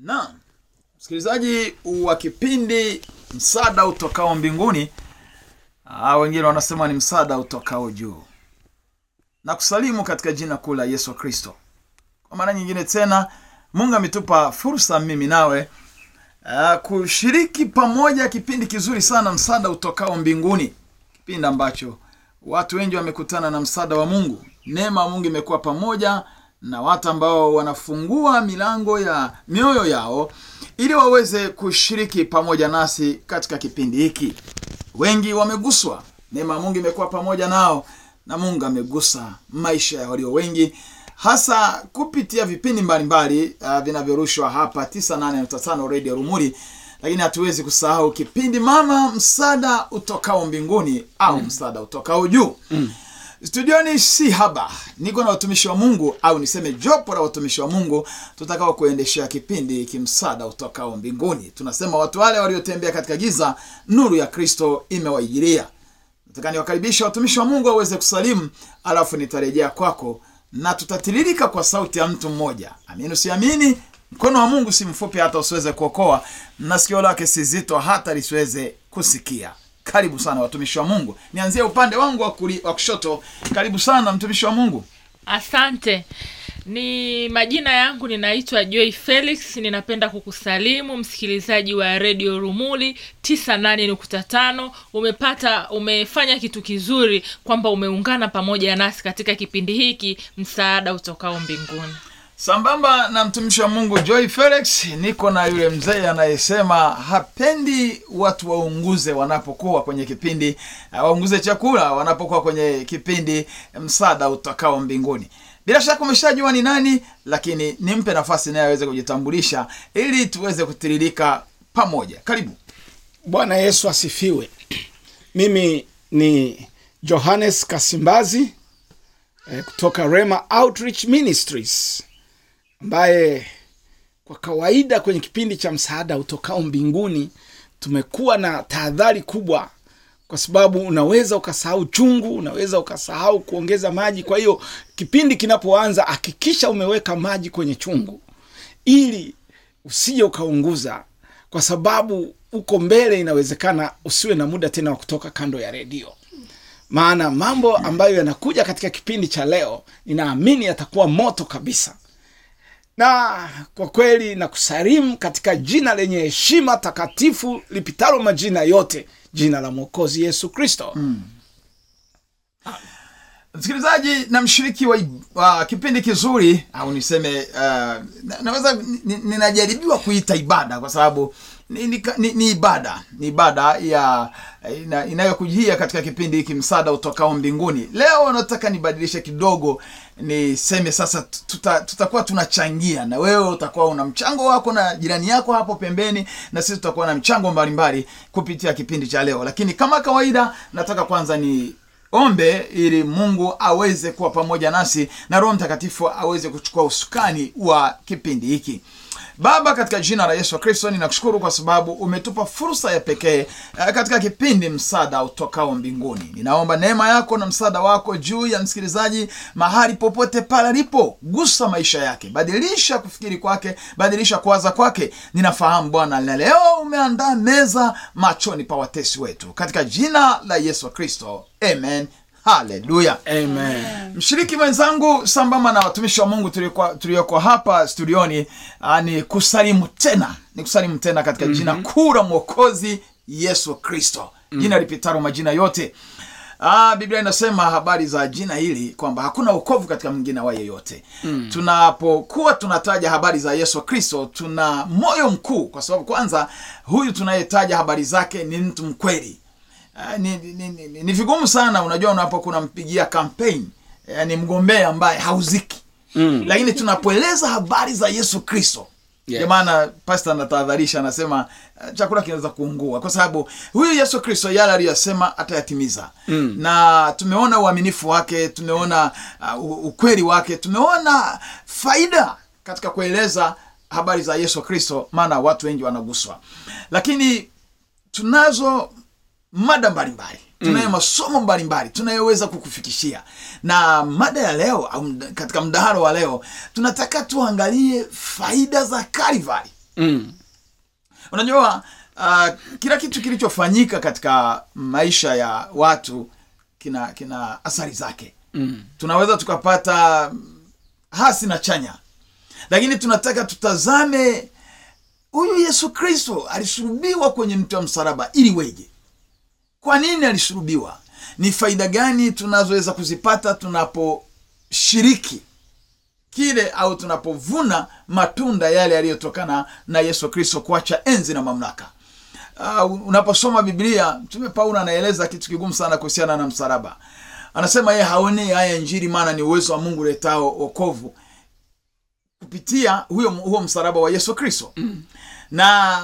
Naam, msikilizaji wa kipindi msaada utokao mbinguni, ah, wengine wanasema ni msaada utokao juu, na kusalimu katika jina kuu la Yesu Kristo. Kwa mara nyingine tena, Mungu ametupa fursa mimi nawe aa, kushiriki pamoja kipindi kizuri sana, msaada utokao mbinguni, kipindi ambacho watu wengi wamekutana na msaada wa Mungu. Neema ya Mungu imekuwa pamoja na watu ambao wanafungua milango ya mioyo yao ili waweze kushiriki pamoja nasi katika kipindi hiki. Wengi wameguswa, neema ya Mungu imekuwa pamoja nao na Mungu amegusa maisha ya walio wengi, hasa kupitia vipindi mbalimbali uh, vinavyorushwa hapa 98.5 Radio Rumuri, lakini hatuwezi kusahau kipindi mama, msaada utokao mbinguni au msaada utokao juu mm. Studioni si haba, niko na watumishi wa Mungu au niseme jopo la watumishi wa Mungu tutakao kuendeshea kipindi kimsada utokao mbinguni. Tunasema watu wale waliotembea katika giza, nuru ya Kristo imewaijilia. Nataka niwakaribisha watumishi wa Mungu waweze kusalimu, alafu nitarejea kwako na tutatiririka kwa sauti ya mtu mmoja. Amini usiamini, mkono wa Mungu si mfupi hata usiweze kuokoa, na sikio lake si zito hata lisiweze kusikia. Karibu sana watumishi wa Mungu. Nianzie upande wangu wa kushoto. Karibu sana mtumishi wa Mungu. Asante. Ni majina yangu, ninaitwa Joy Felix. Ninapenda kukusalimu msikilizaji wa redio Rumuli 98.5. Umepata, umefanya kitu kizuri kwamba umeungana pamoja nasi katika kipindi hiki msaada utokao mbinguni. Sambamba na mtumishi wa Mungu Joy Felix, niko na yule mzee anayesema hapendi watu waunguze wanapokuwa kwenye kipindi, uh, waunguze chakula wanapokuwa kwenye kipindi msaada utakao mbinguni. Bila shaka umeshajua ni nani, lakini nimpe nafasi naye aweze kujitambulisha ili tuweze kutiririka pamoja. Karibu. Bwana Yesu asifiwe. Mimi ni Johannes Kasimbazi eh, kutoka Rema Outreach Ministries ambaye kwa kawaida kwenye kipindi cha msaada utokao mbinguni tumekuwa na tahadhari kubwa, kwa sababu unaweza ukasahau chungu, unaweza ukasahau kuongeza maji. Kwa hiyo kipindi kinapoanza, hakikisha umeweka maji kwenye chungu ili usije ukaunguza, kwa sababu uko mbele, inawezekana usiwe na muda tena wa kutoka kando ya redio maana mambo ambayo yanakuja katika kipindi cha leo ninaamini yatakuwa moto kabisa na kwa kweli na kusalimu katika jina lenye heshima takatifu lipitalo majina yote jina la mwokozi yesu kristo mm. msikilizaji na mshiriki wa, wa kipindi kizuri au niseme uh, naweza ninajaribiwa kuita ibada kwa sababu ni, ni, ni, ni ibada ni ibada ya ina, inayokujia katika kipindi hiki msaada utokao mbinguni. Leo nataka nibadilishe kidogo niseme sasa tuta, tutakuwa tunachangia na wewe utakuwa una mchango wako na jirani yako hapo pembeni na sisi tutakuwa na mchango mbalimbali kupitia kipindi cha leo. Lakini kama kawaida nataka kwanza ni ombe ili mungu aweze kuwa pamoja nasi na roho mtakatifu aweze kuchukua usukani wa kipindi hiki baba katika jina la yesu kristo ninakushukuru kwa sababu umetupa fursa ya pekee eh, katika kipindi msaada utokao mbinguni. Ninaomba neema yako na msaada wako juu ya msikilizaji mahali popote pale alipo gusa maisha yake. Badilisha kufikiri kwake badilisha kuwaza kwake. Ninafahamu bwana na leo umeandaa meza machoni pa watesi wetu. Katika jina la yesu kristo amen haleluya amen mshiriki mwenzangu sambamba na watumishi wa mungu tulioko- hapa studioni ah, ni kusalimu tena ni kusalimu tena katika mm-hmm. jina kuu la mwokozi yesu kristo mm. jina lipitaro majina yote Ah, biblia inasema habari za jina hili kwamba hakuna ukovu katika mwingine wa yeyote mm. tunapokuwa tunataja habari za yesu kristo tuna moyo mkuu kwa sababu kwanza huyu tunayetaja habari zake ni mtu mkweli Ah, ni, ni, ni, ni, ni vigumu sana unajua unapokuwa unampigia campaign yani ni mgombea ambaye hauziki mm. lakini tunapoeleza habari za yesu kristo Yes. maana pasta anatahadharisha anasema eh, chakula kinaweza kuungua kwa sababu huyu yesu kristo yale aliyosema atayatimiza mm. na tumeona uaminifu wake tumeona uh, ukweli wake tumeona faida katika kueleza habari za yesu kristo maana watu wengi wanaguswa lakini tunazo mada mbalimbali tunayo mm. masomo mbalimbali tunayoweza kukufikishia na mada ya leo au katika mdahalo wa leo tunataka tuangalie faida za Calvary mm. unajua uh, kila kitu kilichofanyika katika maisha ya watu kina kina athari zake Mm. tunaweza tukapata hasi na chanya lakini tunataka tutazame huyu yesu kristo alisulubiwa kwenye mti wa msalaba ili weje kwa nini alisulubiwa ni faida gani tunazoweza kuzipata tunaposhiriki kile au tunapovuna matunda yale yaliyotokana na yesu kristo kuacha enzi na mamlaka? Uh, unaposoma biblia mtume paulo anaeleza kitu kigumu sana kuhusiana na msalaba. Anasema yeye haonei haya injili maana ni uwezo wa mungu letao okovu kupitia huyo huo msalaba wa yesu kristo. Mm. na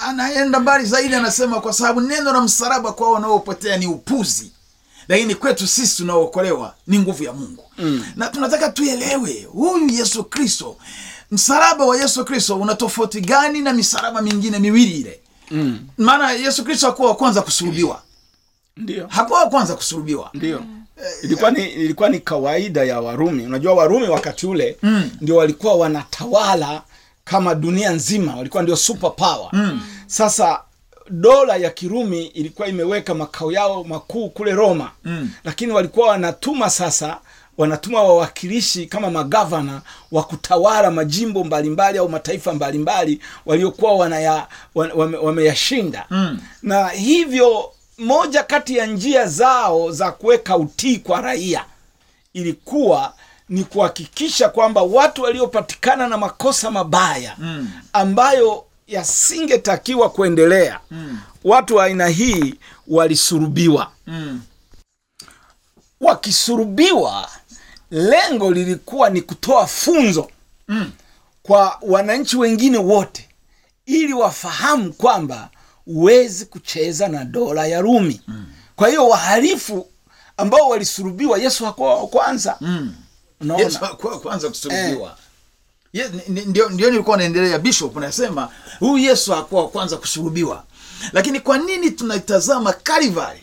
anaenda mbali zaidi anasema kwa sababu neno la msalaba kwa wanaopotea ni upuzi lakini kwetu sisi tunaookolewa ni nguvu ya mungu. Mm. na tunataka tuelewe huyu yesu kristo msalaba wa yesu kristo una tofauti gani na misalaba mingine miwili ile? Mm. maana yesu kristo hakuwa wa kwanza kusulubiwa. Ndio hakuwa wa kwanza kusulubiwa. Ndio ilikuwa ni ilikuwa ni kawaida ya warumi. Unajua warumi wakati ule mm. ndio walikuwa wanatawala kama dunia nzima walikuwa ndio super power mm. sasa dola ya kirumi ilikuwa imeweka makao yao makuu kule roma mm. lakini walikuwa wanatuma sasa wanatuma wawakilishi kama magavana wa kutawala majimbo mbalimbali au mataifa mbalimbali waliokuwa wanaya, wan- wame, wameyashinda mm. na hivyo moja kati ya njia zao za kuweka utii kwa raia ilikuwa ni kuhakikisha kwamba watu waliopatikana na makosa mabaya mm. ambayo yasingetakiwa kuendelea mm. watu wa aina hii walisurubiwa mm. wakisurubiwa lengo lilikuwa ni kutoa funzo Mm. kwa wananchi wengine wote ili wafahamu kwamba huwezi kucheza na dola ya rumi mm. kwa hiyo wahalifu ambao walisurubiwa yesu hakuwa wa kwanza Mm. Unaona? Yesu hakuwa wa kwanza kusulubiwa. Eh. ni- ndio ndio nilikuwa naendelea bishop nasema huyu yesu hakuwa wa kwanza kusulubiwa. Lakini kwa nini tunaitazama Calvary?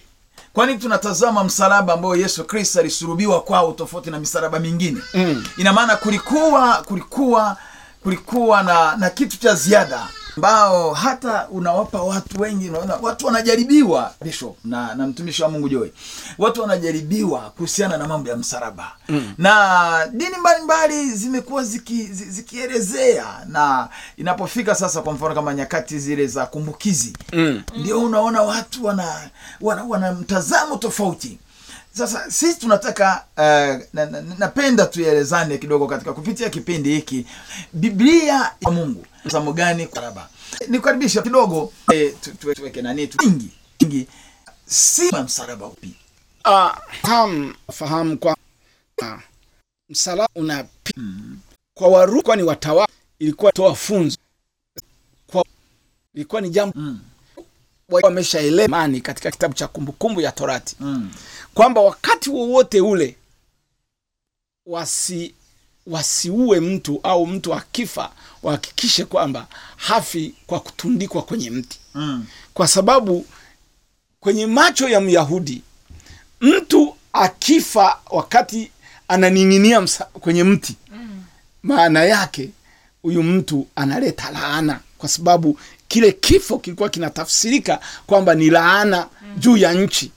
Kwa nini tunatazama msalaba ambao yesu kristo alisulubiwa kwao tofauti na misalaba mingine? Mm. ina maana kulikuwa kulikuwa kulikuwa na na kitu cha ziada ambao hata unawapa watu wengi unaona watu wanajaribiwa bishop na, na mtumishi wa mungu joy watu wanajaribiwa kuhusiana na mambo ya msalaba mm. na dini mbalimbali zimekuwa ziki, zikielezea na inapofika sasa kwa mfano kama nyakati zile za kumbukizi Mm. ndio unaona watu wana wana, wana mtazamo tofauti sasa sisi tunataka uh, na, na, napenda tuelezane kidogo katika kupitia kipindi hiki. Biblia ya mungu mtazamo gani karaba nikukaribisha kidogo eh, tu- tu- tuweke nani tu- ingi ingi si msalaba upi? Ah, fahamu fahamu kwa ah, msalaba una kwa Warumi kwa ni watawa ilikuwa toa funzo kwa ilikuwa ni jambo Mm. Wa- wameshaelewa imani katika kitabu cha kumbukumbu ya Torati mm. kwamba wakati wowote ule wasi wasiue mtu au mtu akifa wahakikishe kwamba hafi kwa kutundikwa kwenye mti Mm. kwa sababu kwenye macho ya myahudi mtu akifa wakati ananing'inia kwenye mti maana yake huyu mtu analeta laana kwa sababu kile kifo kilikuwa kinatafsirika kwamba ni laana juu ya nchi.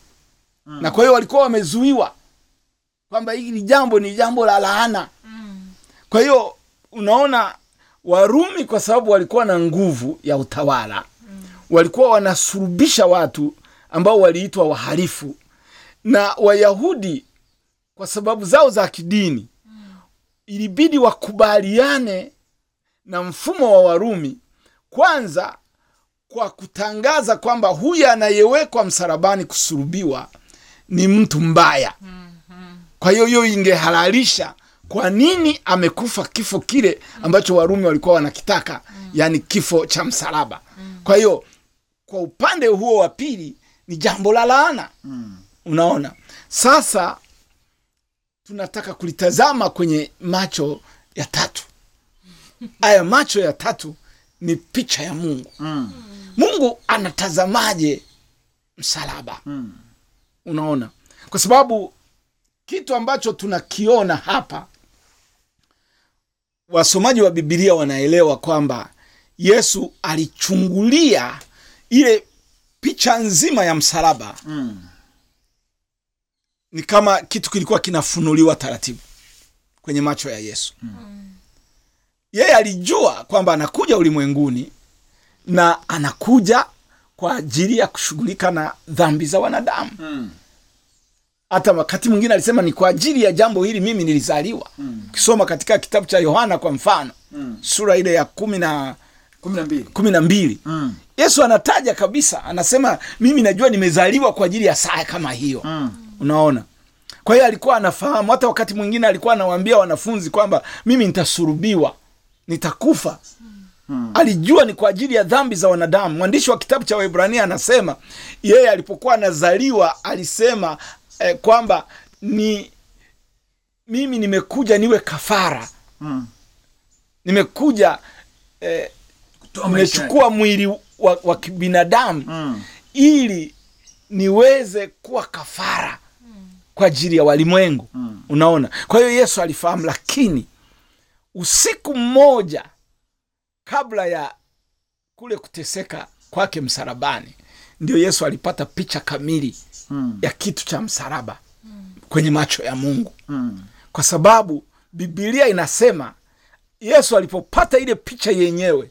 Na kwa hiyo walikuwa wamezuiwa kwamba hili jambo ni jambo la laana. Kwa hiyo unaona warumi kwa sababu walikuwa na nguvu ya utawala. Walikuwa wanasurubisha watu ambao waliitwa wahalifu. Na wayahudi kwa sababu zao za kidini ilibidi wakubaliane na mfumo wa warumi. Kwanza kwa kutangaza kwamba huyu anayewekwa msalabani kusurubiwa ni mtu mbaya. Kwa hiyo hiyo ingehalalisha kwa nini amekufa kifo kile ambacho warumi walikuwa wanakitaka yani kifo cha msalaba. Kwa hiyo kwa upande huo wa pili ni jambo la laana. Unaona? Sasa tunataka kulitazama kwenye macho ya tatu. Aya macho ya tatu ni picha ya mungu. Mm. Mungu anatazamaje msalaba? Hmm. unaona? Kwa sababu kitu ambacho tunakiona hapa wasomaji wa bibilia wanaelewa kwamba yesu alichungulia ile picha nzima ya msalaba. Mm. ni kama kitu kilikuwa kinafunuliwa taratibu kwenye macho ya yesu. Yeye alijua kwamba anakuja ulimwenguni na anakuja kwa ajili ya kushughulika na dhambi za wanadamu Mm. hata wakati mwingine alisema ni kwa ajili ya jambo hili mimi nilizaliwa kisoma katika kitabu cha yohana kwa mfano Mm. sura ile ya kumi na kumi na mbili Mm. yesu anataja kabisa anasema mimi najua nimezaliwa kwa ajili ya saa kama hiyo Mm. unaona kwa hiyo alikuwa anafahamu hata wakati mwingine alikuwa anawaambia wanafunzi kwamba mimi nitasurubiwa nitakufa Mm. alijua ni kwa ajili ya dhambi za wanadamu mwandishi wa kitabu cha waibrania anasema yeye alipokuwa anazaliwa alisema eh, kwamba ni mimi nimekuja niwe kafara hmm. nimekuja eh, nimechukua mwili wa, wa kibinadamu hmm. ili niweze kuwa kafara kwa ajili ya walimwengu hmm. unaona kwa hiyo yesu alifahamu lakini usiku mmoja kabla ya kule kuteseka kwake msalabani ndio yesu alipata picha kamili Mm. ya kitu cha msalaba kwenye macho ya mungu. Mm. kwa sababu bibilia inasema yesu alipopata ile picha yenyewe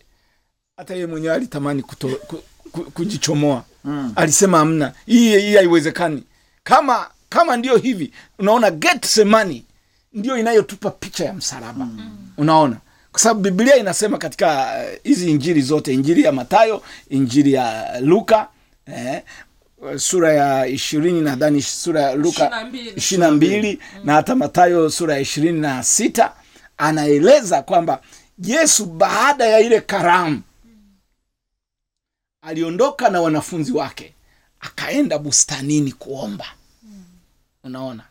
hata yeye mwenyewe alitamani kuto, ku, ku, kujichomoa. Mm. alisema amna hii hii haiwezekani. Kama kama ndio hivi unaona getsemani ndio inayotupa picha ya msalaba. Unaona kwa sababu biblia inasema katika hizi hizi injili zote injili ya matayo injili ya luka eh, sura ya ishirini nadhani sura ya luka 22. ishirini na mbili na hata matayo sura ya ishirini na sita anaeleza kwamba yesu baada ya ile karamu aliondoka na wanafunzi wake akaenda bustanini kuomba. Unaona?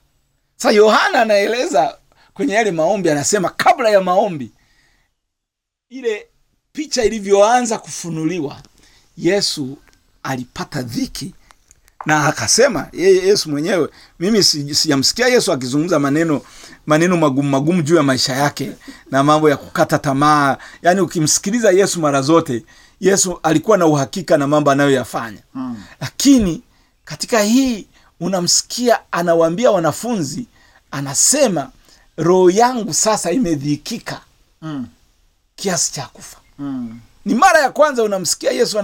Sa yohana anaeleza kwenye yale maombi anasema kabla ya maombi ile picha ilivyoanza kufunuliwa yesu alipata dhiki na akasema yeye yesu mwenyewe mimi si- sijamsikia yesu akizungumza maneno maneno magumu magumu juu ya maisha yake na mambo ya kukata tamaa yaani ukimsikiliza yesu mara zote yesu alikuwa na uhakika na mambo anayoyafanya hmm. lakini katika hii unamsikia anawaambia wanafunzi anasema roho yangu sasa imedhikika Mm. Kiasi cha kufa. Mm. ni mara ya kwanza unamsikia yesu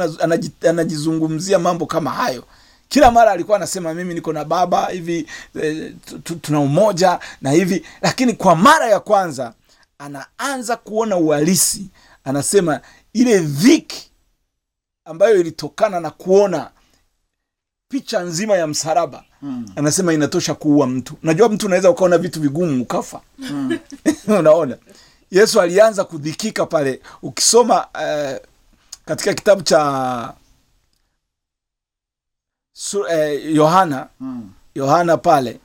anajizungumzia mambo kama hayo. Kila mara alikuwa anasema mimi niko na baba hivi eh, tu- tu- tuna umoja na hivi. Lakini kwa mara ya kwanza anaanza kuona uhalisi. Anasema ile dhiki ambayo ilitokana na kuona picha nzima ya msalaba. Mm. anasema inatosha kuua mtu. Najua mtu unaweza ukaona vitu vigumu ukafa. Mm. unaona yesu alianza kudhikika pale ukisoma eh, katika kitabu cha Yohana eh, yohana Mm. yohana pale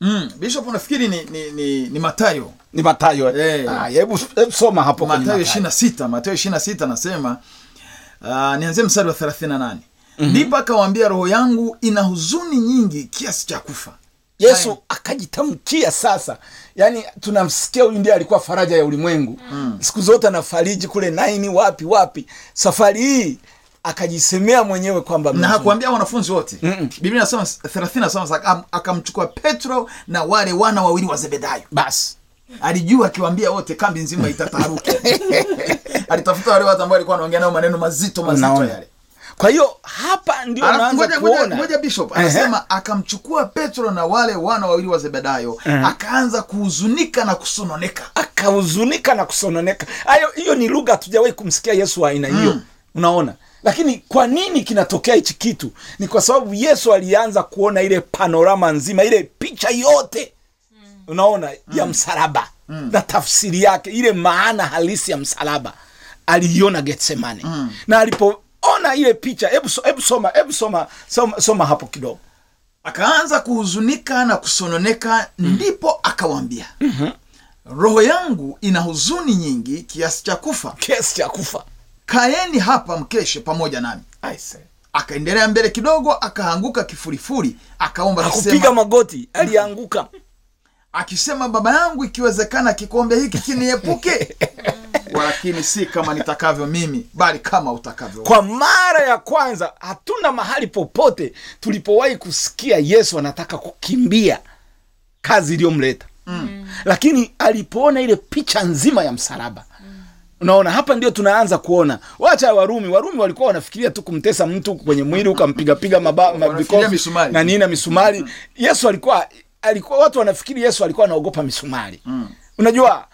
Mm. bishop unafikiri ni, ni, ni, ni matayo ni matayo Eh. Ah, hebu soma hapo matayo Mathayo. na sita matayo ishiri na sita anasema uh, nianzie mstari wa thelathini na nane ndipo akawaambia roho yangu ina huzuni nyingi kiasi cha kufa yesu akajitamkia sasa. Yaani tunamsikia huyu ndiye alikuwa faraja ya ulimwengu. Mm. siku zote anafariji kule naini wapi wapi. Safari hii akajisemea mwenyewe kwamba na hakuambia wanafunzi wote. Biblia nasema thelathini nasema akamchukua petro na wale wana wawili wa zebedayo. Basi. Alijua akiwaambia wote kambi nzima itataharuki. Alitafuta wale watu ambao alikuwa anaongea nao maneno mazito mazito yale kwa hiyo hapa ndio kuona. ngoja bishop anasema akamchukua petro na wale wana wawili wa zebedayo akaanza kuhuzunika na kusononeka. Akahuzunika na kusononeka. Hayo hiyo ni lugha hatujawahi kumsikia yesu wa aina hiyo. Mm. unaona? Lakini kwa nini kinatokea hichi kitu? Ni kwa sababu yesu alianza kuona ile panorama nzima ile picha yote. Unaona? Ya msalaba. Na tafsiri yake ile maana halisi ya msalaba aliiona getsemane. Na alipoona ile picha hebu hebu soma hebu soma, soma soma hapo kidogo. Akaanza kuhuzunika na kusononeka ndipo akawaambia roho yangu ina huzuni nyingi kiasi cha kufa. Kiasi cha kufa. Kaeni hapa mkeshe pamoja nami. Akaendelea mbele kidogo akaanguka kifurifuri akaomba hakupiga magoti alianguka. Akisema baba yangu ikiwezekana kikombe hiki kiniepuke lakini si kama nitakavyo mimi bali kama utakavyo kwa mara ya kwanza hatuna mahali popote tulipowahi kusikia yesu anataka kukimbia kazi iliyomleta. Mm. lakini alipoona ile picha nzima ya msalaba. Unaona hapa ndio tunaanza kuona. Wacha warumi. Warumi walikuwa wanafikiria tu kumtesa mtu kwenye mwili ukampigapiga maba- ma- Wanafikiria vikofi misumari. na nini na misumari. Yesu alikuwa alikuwa watu wanafikiri yesu alikuwa anaogopa misumari. Unajua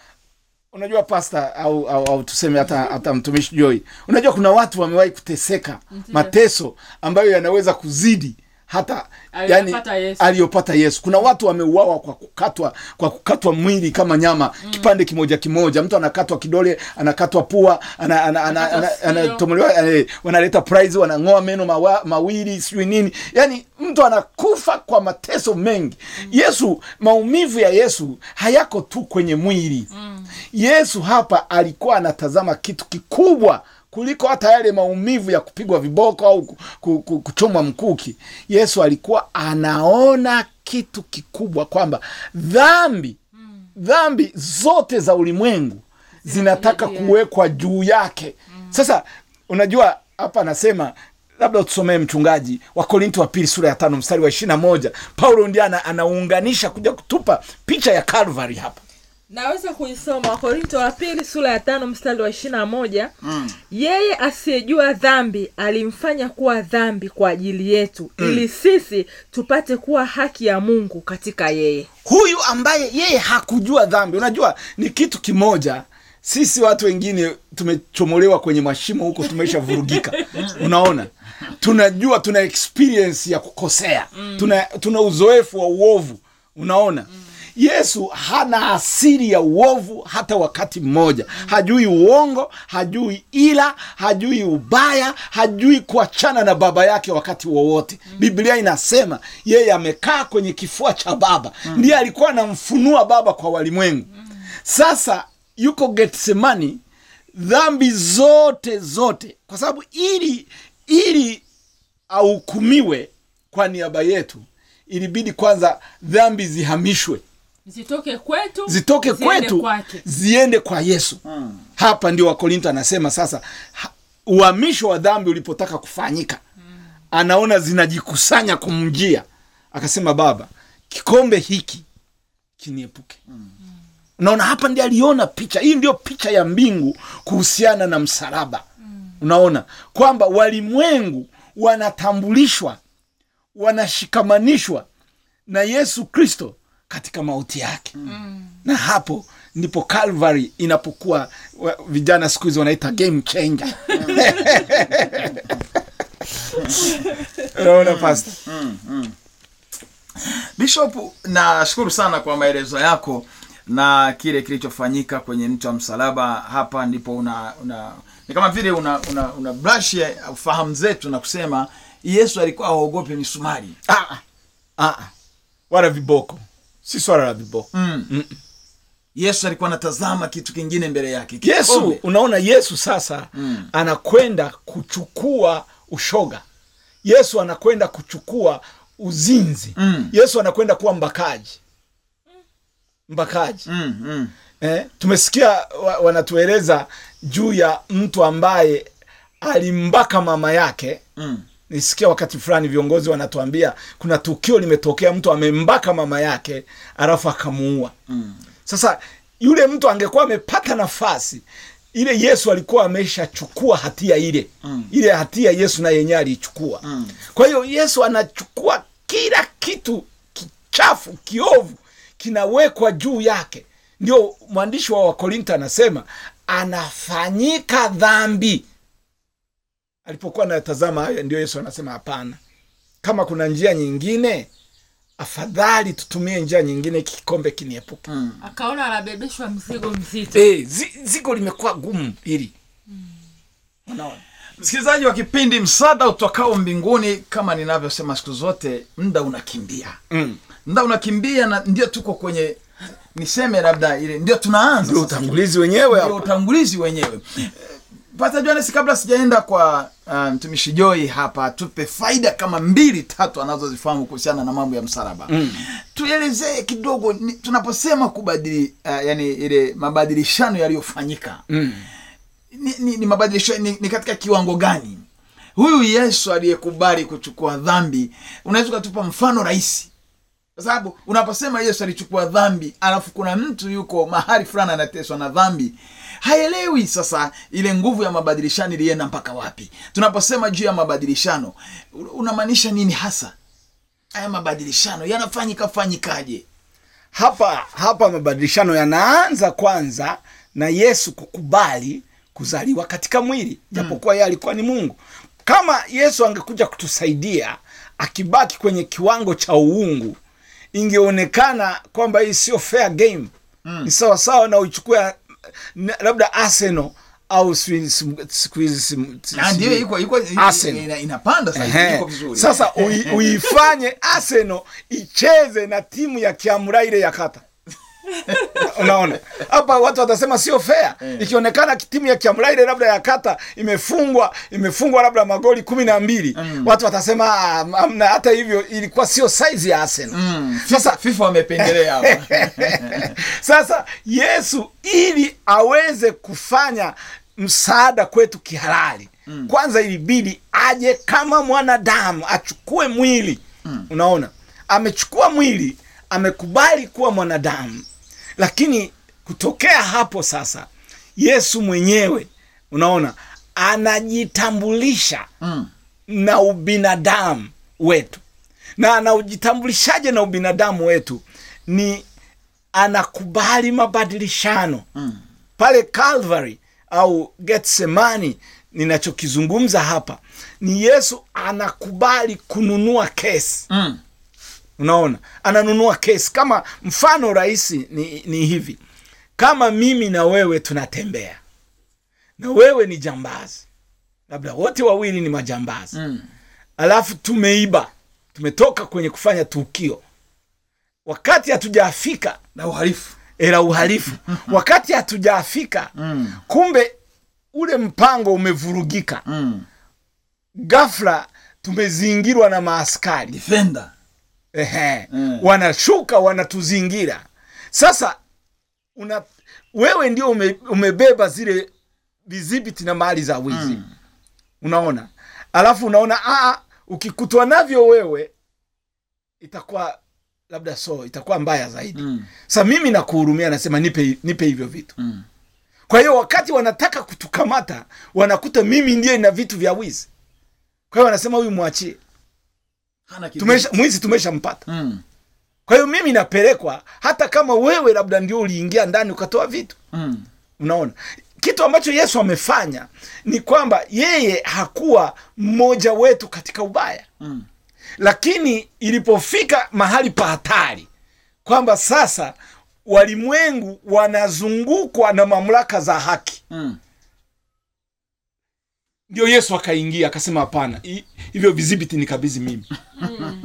unajua pasta au, au, au tuseme hata, hata mtumishi joy unajua kuna watu wamewahi kuteseka mateso ambayo yanaweza kuzidi hata Aliyopata Yesu. aliyopata yesu. Kuna watu wameuawa kwa kukatwa kwa kukatwa mwili kama nyama. Kipande kimoja kimoja. Mtu anakatwa kidole anakatwa pua ana, ana, ana, Anakatwa ana, sikio. anatomolewa eh, wanaleta prize wanang'oa meno mawa, mawili sijui nini. Yani mtu anakufa kwa mateso mengi. Yesu maumivu ya yesu hayako tu kwenye mwili. Yesu hapa alikuwa anatazama kitu kikubwa kuliko hata yale maumivu ya kupigwa viboko au ku- ku- ku- kuchomwa mkuki. Yesu alikuwa anaona kitu kikubwa kwamba dhambi dhambi zote za ulimwengu zinataka kuwekwa juu yake. Sasa unajua hapa anasema labda utusomee mchungaji wa korinto wa pili sura ya tano mstari wa ishirina moja. Paulo ndiye anaunganisha kuja kutupa picha ya calvary hapa naweza kuisoma wakorinto wa pili sura ya tano mstari wa ishiri na moja. Mm. yeye asiyejua dhambi alimfanya kuwa dhambi kwa ajili yetu mm. ili sisi tupate kuwa haki ya mungu katika yeye. Huyu ambaye yeye hakujua dhambi unajua ni kitu kimoja. Sisi watu wengine tumechomolewa kwenye mashimo huko tumeshavurugika. Unaona? Tunajua tuna experience ya kukosea. Tuna, tuna uzoefu wa uovu. Unaona yesu hana asili ya uovu hata wakati mmoja. Hajui uongo hajui ila hajui ubaya hajui kuachana na baba yake wakati wowote. Biblia inasema yeye amekaa kwenye kifua cha baba. Ndiye alikuwa anamfunua baba kwa walimwengu. Sasa yuko getsemani dhambi zote zote. Kwa sababu ili ili ahukumiwe kwa niaba yetu ilibidi kwanza dhambi zihamishwe zitoke kwetu zitoke ziende kwetu kwake. ziende kwa yesu. Hapa ndio wakorinto anasema sasa uhamisho wa dhambi ulipotaka kufanyika anaona zinajikusanya kumjia. Akasema baba kikombe hiki kiniepuke. Unaona hapa ndi aliona picha. Hii ndio picha ya mbingu kuhusiana na msalaba. Unaona kwamba walimwengu wanatambulishwa wanashikamanishwa na yesu kristo katika mauti yake. Mm. na hapo ndipo calvary inapokuwa vijana siku hizi wanaita game changer. Unaona pasta bishop nashukuru sana kwa maelezo yako na kile kilichofanyika kwenye mti wa msalaba. Hapa ndipo una, una ni kama vile una, una, una brush fahamu zetu na kusema yesu alikuwa haogopi misumari. Ah, ah, ah. wala viboko si swala la viboko mm. yesu alikuwa anatazama kitu kingine mbele yake yesu unaona yesu sasa mm. anakwenda kuchukua ushoga yesu anakwenda kuchukua uzinzi Mm. yesu anakwenda kuwa mbakaji mbakaji mm, mm. eh, tumesikia wa, wanatueleza juu ya mtu ambaye alimbaka mama yake Mm. Nisikia wakati fulani viongozi wanatuambia kuna tukio limetokea mtu amembaka mama yake alafu akamuua Mm. sasa yule mtu angekuwa amepata nafasi ile yesu alikuwa ameshachukua hatia ile Mm. ile hatia yesu na yenyewe aliichukua Mm. kwa hiyo yesu anachukua kila kitu kichafu kiovu kinawekwa juu yake ndio mwandishi wa wakorinto anasema anafanyika dhambi alipokuwa anatazama hayo ndio yesu anasema hapana. Kama kuna njia nyingine afadhali tutumie njia nyingine kikombe kiniepuke. Mm. akaona anabebeshwa mzigo mzito. E, zi, zigo limekuwa gumu hili. Unaona? Msikilizaji wa kipindi msaada utokao mbinguni kama ninavyosema siku zote muda unakimbia. Mm. muda unakimbia na ndio tuko kwenye niseme labda ile ndio tunaanza utangulizi wenyewe utangulizi wenyewe pata johannes kabla sijaenda kwa mtumishi mtumishi joi hapa tupe faida kama mbili tatu anazozifahamu kuhusiana na mambo ya msalaba mm. tuelezee kidogo ni, tunaposema kubadili uh, yani ile mabadilishano yaliyofanyika mm. ni, ni, ni mabadilisho ni, ni katika kiwango gani huyu yesu aliyekubali kuchukua dhambi unaweza ukatupa mfano rahisi kwa sababu unaposema yesu alichukua dhambi alafu kuna mtu yuko mahali fulani anateswa na dhambi haelewi sasa ile nguvu ya mabadilishano ilienda mpaka wapi. Tunaposema juu ya mabadilishano unamaanisha nini hasa? Haya mabadilishano yanafanyika fanyikaje? Hapa hapa mabadilishano yanaanza kwanza na yesu kukubali kuzaliwa katika mwili japokuwa yeye alikuwa ni mungu. Kama yesu angekuja kutusaidia akibaki kwenye kiwango cha uungu ingeonekana kwamba hii sio fair game. Mm. ni sawasawa na uchukue n- labda arsenal au siku hizi ndio iko iko inapanda sasa iko vizuri. Sasa uifanye arsenal icheze na timu ya Kiamuraire ya kata unaona? Hapa watu watasema sio fair. Ikionekana timu ya kiamraile labda ya kata imefungwa imefungwa labda magoli kumi na mbili watu watasema "Ah, amna hata hivyo ilikuwa sio saizi ya arsenal. Mm, sasa fifa wamependelea hapa. Sasa yesu ili aweze kufanya msaada kwetu kihalali mm. kwanza ilibidi aje kama mwanadamu achukue mwili. Mm. unaona? Amechukua mwili amekubali kuwa mwanadamu lakini kutokea hapo sasa yesu mwenyewe unaona anajitambulisha Mm. na ubinadamu wetu na anaujitambulishaje na ubinadamu wetu ni anakubali mabadilishano mm. pale calvary au getsemani ninachokizungumza hapa ni yesu anakubali kununua kesi Mm. Unaona? Ananunua kesi kama mfano rahisi ni, ni hivi. Kama mimi na wewe tunatembea. Na wewe ni jambazi. Labda wote wawili ni majambazi. Mm. alafu tumeiba. Tumetoka kwenye kufanya tukio. Wakati hatujafika la uhalifu. la uhalifu. Wakati hatujafika Mm. kumbe ule mpango umevurugika. Mm. gafla tumezingirwa na maaskari. Defender Ehe. Mm. wanashuka wanatuzingira sasa una wewe ndio ume, umebeba zile vizibiti na mali za wizi mm. unaona alafu unaona aa, ukikutwa navyo wewe itakuwa labda so itakuwa mbaya zaidi Mm. sa mimi nakuhurumia nasema nipe, nipe hivyo vitu Mm. kwa hiyo wakati wanataka kutukamata wanakuta mimi ndiye na vitu vya wizi kwa hiyo wanasema huyu mwachie. Tumesha, mwizi tumeshampata Mm. kwa hiyo mimi napelekwa hata kama wewe labda ndio uliingia ndani ukatoa vitu Mm. unaona kitu ambacho yesu amefanya ni kwamba yeye hakuwa mmoja wetu katika ubaya Mm. lakini ilipofika mahali pa hatari kwamba sasa walimwengu wanazungukwa na mamlaka za haki Mm. Ndio yesu akaingia akasema hapana hivyo vizibiti ni kabizi mimi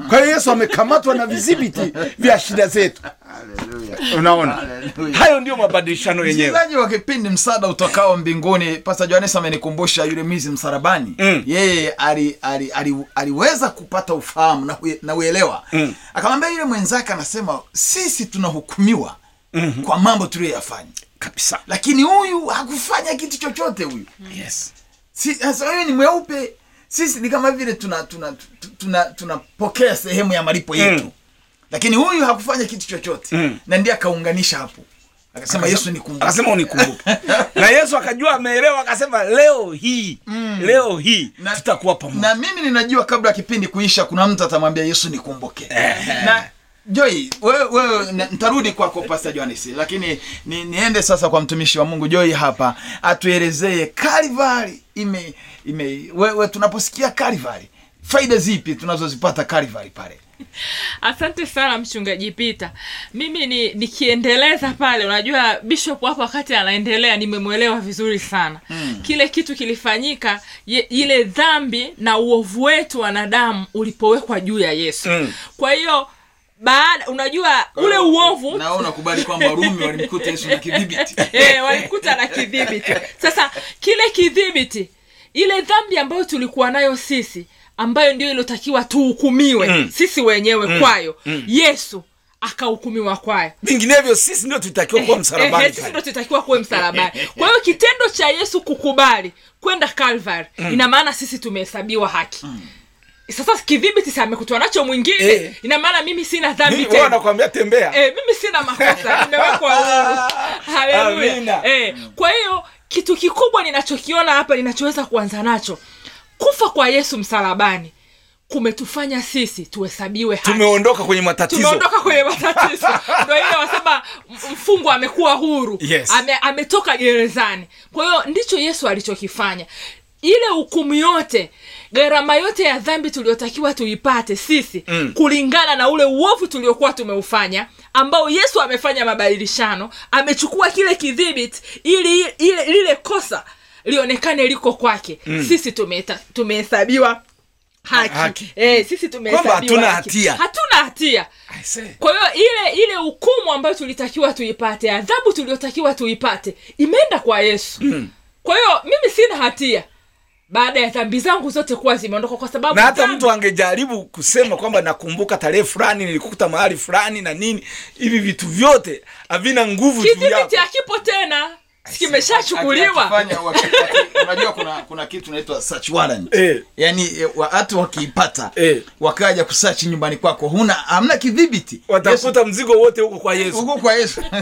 kwa hiyo yesu amekamatwa na vizibiti vya shida zetu. Unaona? Hayo ndio mabadilishano yenyewe. Msikilizaji wa kipindi msaada utokao mbinguni pasta johannes amenikumbusha yule mwizi msarabani Mm. yeye ali, ali, ali, aliweza kupata ufahamu na, na uelewa. Mm. akamwambia yule mwenzake anasema sisi tunahukumiwa mm-hmm. kwa mambo tuliyoyafanya. Kabisa. Lakini huyu hakufanya kitu chochote huyu. Yes sasa wewe ni mweupe. Sisi ni kama vile tuna tuna tuna tunapokea sehemu ya malipo yetu. Mm. lakini huyu hakufanya kitu chochote. Mm. na ndiye akaunganisha hapo. Akasema yesu akasema unikumbuke. Na yesu akajua ameelewa akasema leo hii leo hii tutakuwa pamoja. na mimi ninajua kabla ya kipindi kuisha kuna mtu atamwambia yesu nikumbuke. Na joy wewe wewe nitarudi kwako pastor johannes lakini ni, niende sasa kwa mtumishi wa mungu joy hapa atuelezee Calvary ime ime wewe tunaposikia Calvary faida zipi tunazozipata Calvary pale asante sana mchungaji pita mimi ni nikiendeleza pale unajua bishop hapo wakati anaendelea nimemwelewa vizuri sana mm. kile kitu kilifanyika ye, ile dhambi na uovu wetu wanadamu ulipowekwa juu ya yesu Mm. kwa hiyo baada unajua ule uovu na unakubali kwamba Rumi walimkuta Yesu na kidhibiti. Eh, walimkuta na kidhibiti. Sasa kile kidhibiti ile dhambi ambayo tulikuwa nayo sisi ambayo ndio iliotakiwa tuhukumiwe Mm. sisi wenyewe kwayo yesu akahukumiwa kwayo. Vinginevyo sisi ndio tutakiwa kuwa msalabani eh, sisi pale. tutakiwa kuwe msalabani. Kwa hiyo kitendo cha yesu kukubali kwenda calvary ina maana sisi tumehesabiwa haki sasa kidhibiti si amekutwa nacho mwingine? Eh. ina maana mimi sina dhambi tena. tembea. Eh, mimi sina makosa. Nimewekwa huru. Haleluya. Eh, kwa hiyo kitu kikubwa ninachokiona hapa ninachoweza kuanza nacho kufa kwa yesu msalabani kumetufanya sisi tuhesabiwe haki. Tumeondoka kwenye matatizo. Tumeondoka kwenye matatizo. Ndo ile wasema mfungwa amekuwa huru. Yes. Ame, ametoka gerezani. Kwa hiyo ndicho yesu alichokifanya ile hukumu yote gharama yote ya dhambi tuliyotakiwa tuipate sisi Mm. kulingana na ule uovu tuliokuwa tumeufanya ambao yesu amefanya mabadilishano amechukua kile kidhibiti ili ile lile kosa lionekane liko kwake mm. sisi tumehesabiwa haki, Haki. Eh, sisi tumehesabiwa hatuna hatia. hatuna hatia kwa hiyo ile ile hukumu ambayo tulitakiwa tuipate adhabu tuliotakiwa tuipate imeenda kwa yesu mm. kwa hiyo mimi sina hatia baada ya dhambi zangu zote kuwa zimeondoka kwa sababu na hata mtu angejaribu kusema kwamba nakumbuka tarehe fulani nilikukuta mahali fulani na nini hivi vitu vyote havina nguvu yako. hakipo tena kimeshachukuliwa. Unajua kuna kuna kitu naitwa search warrant. Eh. yaani eh, watu wakiipata Eh. wakaja kusearch nyumbani kwako huna hamna kidhibiti. Watakuta mzigo wote huko kwa yesu. Huko kwa yesu.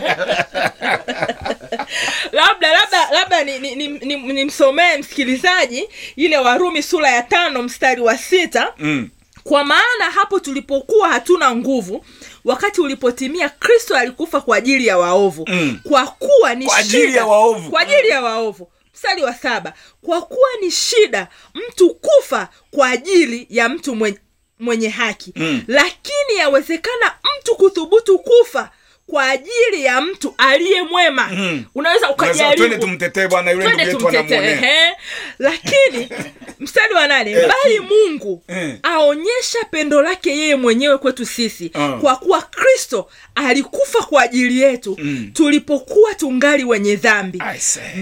Labda labda labda nimsomee ni, ni, ni nimsomee msikilizaji ile warumi sura ya tano mstari wa sita. Mm. Kwa maana hapo tulipokuwa hatuna nguvu wakati ulipotimia kristo alikufa kwa ajili ya waovu Mm. kwa kuwa ni Kwa ajili ya waovu. kwa ajili ya waovu mstari wa saba kwa kuwa ni shida mtu kufa kwa ajili ya mtu mwenye, mwenye haki Mm. lakini yawezekana mtu kuthubutu kufa kwa ajili ya mtu aliye mwema Mm. unaweza ukajaribu tumtetee bwana yule ndugu yetu tumtetee lakini mstari wa nane Eh, bali mungu Eh. aonyesha pendo lake yeye mwenyewe kwetu sisi uh, kwa kuwa kristo alikufa kwa ajili yetu Mm. tulipokuwa tungali wenye dhambi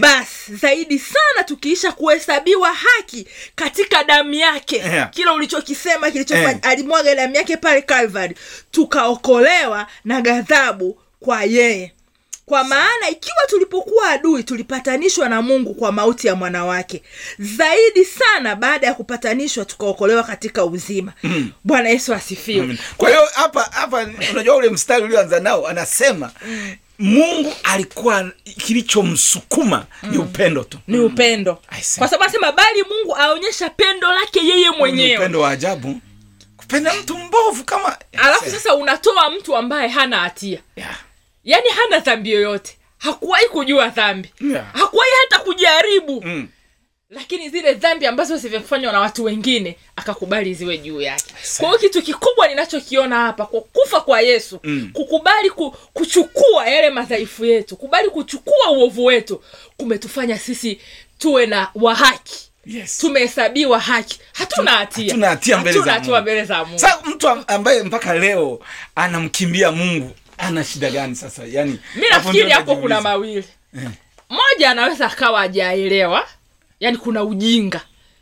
basi zaidi sana tukiisha kuhesabiwa haki katika damu yake Yeah. kila ulichokisema kilichofanya Eh. alimwaga damu yake pale calvary tukaokolewa na ghadhabu kwa yeye. Kwa maana ikiwa tulipokuwa adui tulipatanishwa na mungu kwa mauti ya mwana wake. Zaidi sana baada ya kupatanishwa tukaokolewa katika uzima. Mm. bwana yesu asifiwe. Kwa hiyo hapa hapa unajua ule mstari ulioanza nao anasema mungu alikuwa kilichomsukuma ni upendo tu. Ni upendo. I kwa sababu anasema bali mungu aonyesha pendo lake yeye mwenyewe. upendo wa ajabu. Kupenda mtu mbovu kama alafu sasa unatoa mtu ambaye hana hatia. Yeah. Yaani hana dhambi yoyote hakuwahi kujua dhambi Yeah. hakuwahi hata kujaribu mm. lakini zile dhambi ambazo zimefanywa na watu wengine akakubali ziwe juu yake kwa hiyo kitu kikubwa ninachokiona hapa kwa kufa kwa yesu Mm. kukubali ku, kuchukua yale madhaifu yetu kubali kuchukua uovu wetu kumetufanya sisi tuwe na wahaki yes. tumehesabiwa haki hatuna hatia hatuna hatia mbele za Mungu. Sasa mtu ambaye mpaka leo anamkimbia mungu ana shida gani sasa? Yani mi nafikiri hapo kuna mawili. Eh. moja anaweza akawa ajaelewa yani kuna ujinga.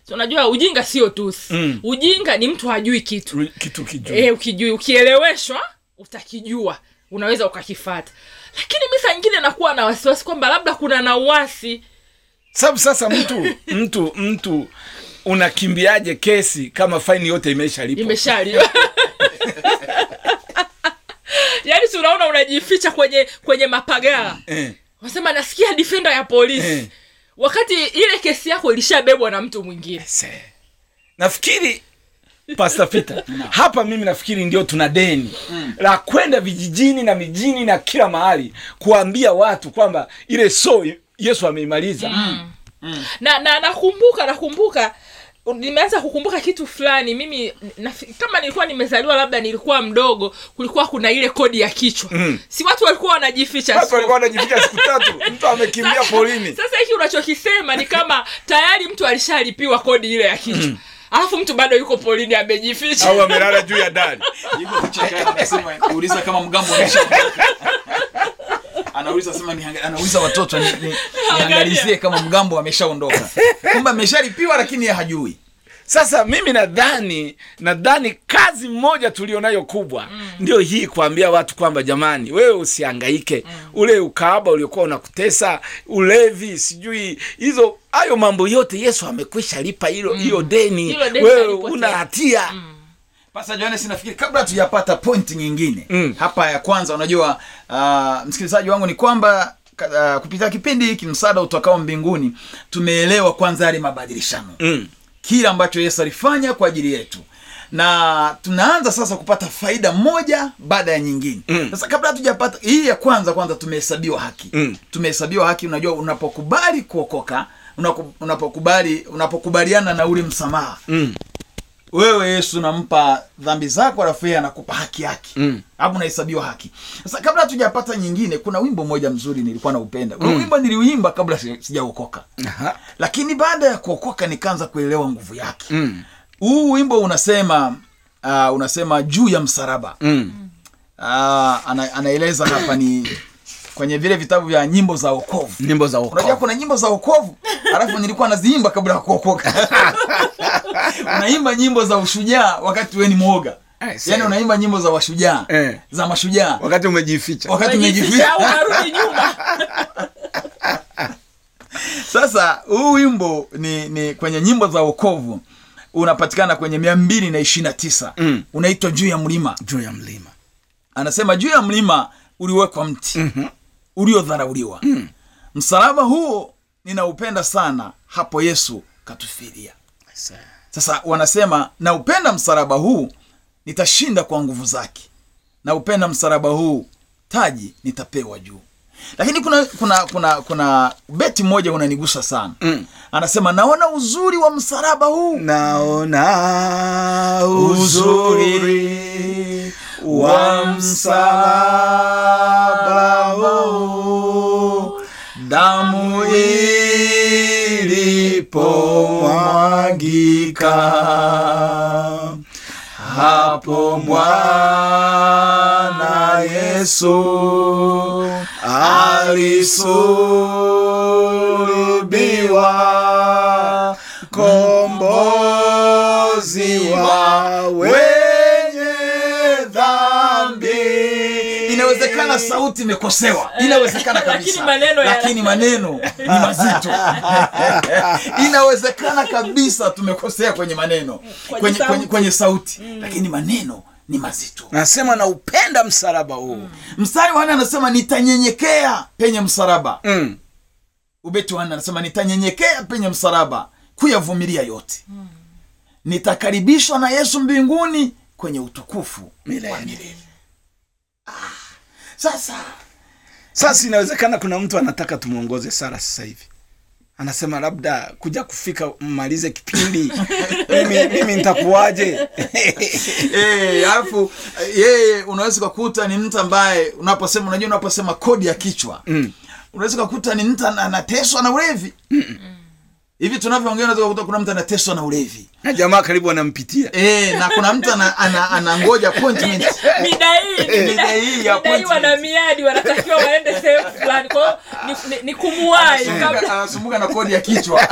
So, unajua ujinga sio tusi. Mm. ujinga ni mtu hajui kitu. Kitu e, ukijui. Ukieleweshwa utakijua. Unaweza ukakifata lakini mi saa nyingine nakuwa na wasiwasi kwamba labda kuna na uwasi sababu sasa mtu mtu mtu unakimbiaje kesi kama faini yote imeshalipa imeshaliwa yaani si unaona unajificha kwenye kwenye mapagala eh. wasema nasikia defender ya polisi. Eh. wakati ile kesi yako ilishabebwa na mtu mwingine. Nafikiri Pastor Peter hapa mimi nafikiri ndio tuna deni. La kwenda vijijini na mijini na kila mahali kuambia watu kwamba ile so yesu ameimaliza. Na na nakumbuka nakumbuka nimeanza kukumbuka kitu fulani mimi na, kama nilikuwa nimezaliwa labda nilikuwa mdogo kulikuwa kuna ile kodi ya kichwa. Mm. si watu walikuwa wanajificha walikuwa wanajificha siku tatu mtu amekimbia polini sasa hiki unachokisema ni kama tayari mtu alishalipiwa kodi ile ya kichwa. Alafu mtu bado yuko polini amejificha. Au amelala juu ya dari. Uliza kama mgambo. anauliza sema ni, anauliza watoto ni, ni, niangalizie kama mgambo ameshaondoka. Kumbe ameshalipiwa lakini ye hajui. Sasa mimi nadhani nadhani kazi moja tulionayo kubwa mm. ndio hii kuambia watu kwamba jamani wewe usiangaike mm. ule ukaaba uliokuwa unakutesa ulevi sijui hizo hayo mambo yote yesu amekwisha lipa hilo hiyo deni. Hilo deni wewe una hatia Pastor Johannes, nafikiri kabla tujapata point nyingine Mm. hapa ya kwanza, unajua uh, msikilizaji wangu ni kwamba uh, kupitia kipindi hiki msaada utokao mbinguni tumeelewa kwanza yale mabadilishano mm. kile ambacho Yesu alifanya kwa ajili yetu na tunaanza sasa kupata faida moja baada ya nyingine Mm. sasa kabla hatujapata hii ya kwanza kwanza tumehesabiwa haki Mm. tumehesabiwa haki unajua unapokubali kuokoka unapokubali unapokubaliana na ule msamaha Mm. Wewe yesu unampa dhambi zako alafu yeye anakupa haki yake Mm. hapo unahesabiwa haki sasa kabla hatujapata nyingine kuna wimbo mmoja mzuri nilikuwa naupenda mm. wimbo niliuimba kabla sijaokoka lakini baada ya kuokoka nikaanza kuelewa nguvu yake Mm. huu wimbo unasema uh, unasema juu ya msalaba Mm. uh, ana, anaeleza hapa ni kwenye vile vitabu vya nyimbo za wokovu. Nyimbo za unajua kuna nyimbo za wokovu? Alafu nilikuwa naziimba kabla ya kuokoka. Unaimba nyimbo za ushujaa wakati wewe ni mwoga. Yaani unaimba nyimbo za washujaa Eh. za mashujaa. Wakati umejificha. Wakati Umejificha. unarudi nyuma. Sasa huu wimbo ni, ni kwenye nyimbo za wokovu unapatikana kwenye mia mbili na ishirini na tisa. Mm. unaitwa juu ya mlima. Juu ya mlima. Anasema juu ya mlima uliwekwa mti. Mhm. Uliodharauliwa. Mm. msalaba huo ninaupenda sana hapo yesu katufiria sasa wanasema naupenda msalaba huu nitashinda kwa nguvu zake. Naupenda msalaba huu taji nitapewa juu lakini kuna kuna kuna kuna beti moja unanigusa sana. Mm. anasema naona uzuri wa msalaba huu. Naona uzuri wa msalaba huu. Damu ilipomwagika. Hapo Bwana Yesu alisulubiwa kombozi wa wenye dhambi. Inawezekana sauti imekosewa, inawezekana kabisa, Lakini maneno ya- lakini maneno ni mazito. Inawezekana kabisa tumekosea kwenye maneno, Kwenye kwenye, kwenye, kwenye sauti, lakini maneno ni mazito. nasema naupenda msalaba huu Mstari wa nne anasema nitanyenyekea penye msalaba. mm. ubeti wanne anasema nitanyenyekea penye msalaba kuyavumilia yote nitakaribishwa na yesu mbinguni kwenye utukufu Milele. wa milele ah, sasa sasa inawezekana kuna mtu anataka tumwongoze sara sasa hivi anasema labda kuja kufika mmalize kipindi. Mimi, mimi nitakuwaje? Eh, alafu yeye unaweza ukakuta ni mtu ambaye unaposema unajua unaposema kodi ya kichwa. Mm. unaweza ukakuta ni mtu anateswa na ulevi hivi tunavyoongea unaweza kukuta kuna mtu anateswa na ulevi. Na jamaa karibu anampitia. E, na kuna mtu ana- ana- anangoja appointment. Mida hii Mida mida hii wana miadi wanatakiwa waende sehemu fulani. Kwao ni, ni, ni kumuwai Anasumbuka- anasumbuka na kodi ya kichwa.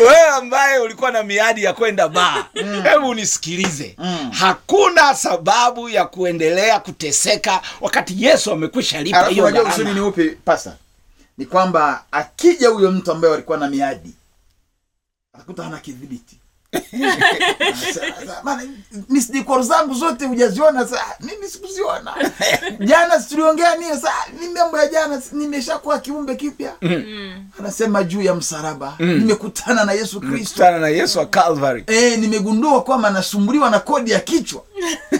Wewe ambaye ulikuwa na miadi ya kwenda baa hebu unisikilize. Hakuna sababu ya kuendelea kuteseka wakati yesu amekwisha lipa hiyo gharama. ni upi pasa ni kwamba akija huyo mtu ambaye walikuwa na miadi atakuta hana kidhibiti misidikoro zangu zote hujaziona sa mimi sikuziona. Jana situliongea nini sa ni mambo ya jana nimeshakuwa kiumbe kipya. Anasema juu ya msalaba. Nimekutana na yesu kristo. Na yesu wa calvary. E, nimegundua kwamba nasumbuliwa na kodi ya kichwa.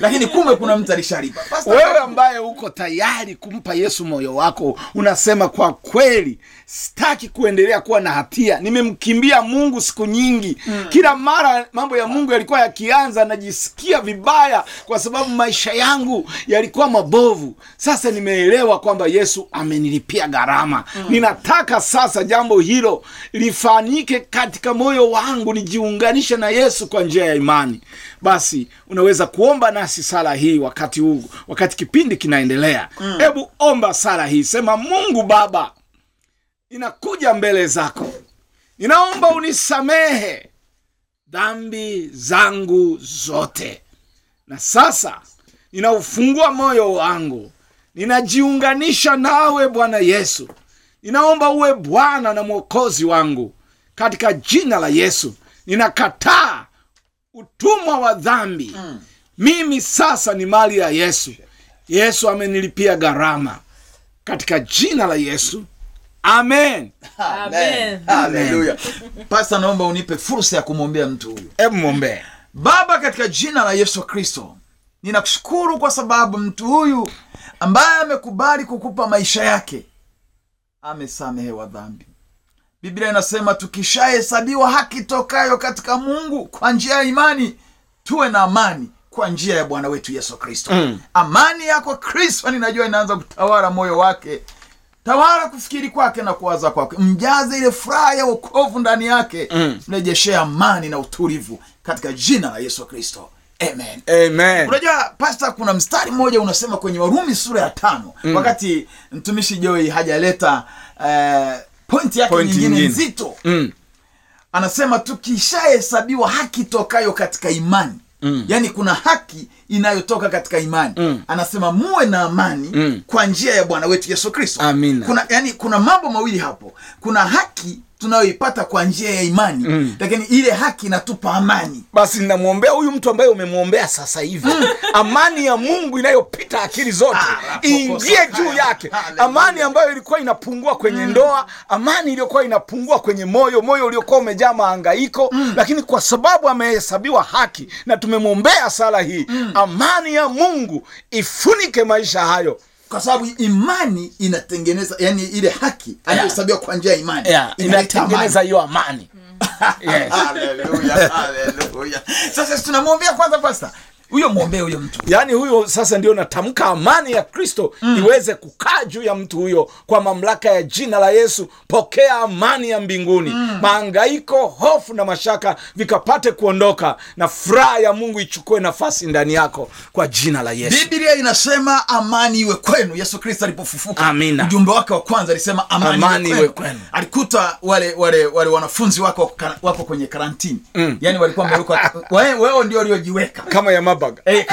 Lakini kumbe kuna mtu alishalipa. Wewe ambaye uko tayari kumpa yesu moyo wako unasema kwa kweli sitaki kuendelea kuwa na hatia. Nimemkimbia mungu siku nyingi. Mm. kila mara mambo ya mungu yalikuwa yakianza najisikia vibaya kwa sababu maisha yangu yalikuwa mabovu. Sasa nimeelewa kwamba yesu amenilipia gharama. Mm. ninataka sasa jambo hilo lifanyike katika moyo wangu nijiunganishe na yesu kwa njia ya imani. Basi unaweza kuomba nasi sala hii wakati huu wakati kipindi kinaendelea. Hebu omba sala hii. Sema mungu baba ninakuja mbele zako. Ninaomba unisamehe dhambi zangu zote. Na sasa ninaufungua moyo wangu. Ninajiunganisha nawe bwana yesu. Ninaomba uwe bwana na mwokozi wangu. Katika jina la yesu ninakataa utumwa wa dhambi. Mm. mimi sasa ni mali ya yesu. Yesu amenilipia gharama. Katika jina la yesu amen. Amen. haleluya pasta naomba unipe fursa ya kumwombea mtu huyu. Hebu mwombee. Baba katika jina la yesu kristo ninakushukuru kwa sababu mtu huyu ambaye amekubali kukupa maisha yake amesamehewa dhambi. Biblia inasema tukishahesabiwa haki tokayo katika mungu kwa njia ya imani tuwe na amani kwa njia ya bwana wetu yesu kristo. Mm. amani yako kristo ninajua inaanza kutawala moyo wake tawala kufikiri kwake na kuwaza kwake mjaze ile furaha ya wokovu ndani yake mm. amani na utulivu katika jina la yesu kristo amen amen unajua pasta kuna mstari mmoja unasema kwenye warumi sura ya tano mm. wakati mtumishi joi hajaleta uh, pointi yake nyingine nyingine. nzito mm. anasema tukishahesabiwa haki tokayo katika imani mm. yaani kuna haki inayotoka katika imani mm. anasema muwe na amani mm. kwa njia ya bwana wetu yesu kristo kuna yani kuna mambo mawili hapo kuna haki tunayoipata kwa njia ya imani mm. lakini ile haki inatupa amani. Basi ninamwombea huyu mtu ambaye umemwombea sasa hivi. Amani ya mungu inayopita akili zote Ah, iingie juu yake. amani ambayo ilikuwa inapungua kwenye ndoa amani iliyokuwa inapungua kwenye moyo moyo uliokuwa umejaa maangaiko lakini kwa sababu amehesabiwa haki na tumemwombea sala hii amani ya mungu ifunike maisha hayo kwa sababu imani inatengeneza yani ile haki anayohesabiwa kwa njia ya imani yeah, inatengeneza hiyo amani yes. Haleluya, haleluya. sasa tunamwombea kwanza pasta huyo mwombee huyo mtu yaani huyo sasa ndio natamka amani ya kristo mm. iweze kukaa juu ya mtu huyo kwa mamlaka ya jina la yesu pokea amani ya mbinguni mm. maangaiko hofu na mashaka vikapate kuondoka na furaha ya mungu ichukue nafasi ndani yako kwa jina la yesu biblia inasema amani iwe kwenu yesu kristo alipofufuka Amina. ujumbe wake wa kwanza alisema amani, Amani iwe kwenu. kwenu. alikuta wale wale wale wanafunzi wako wako kwenye karantini mm. yaani walikuwa wamewekwa wewe ndio waliojiweka kama ya mabaga Eh,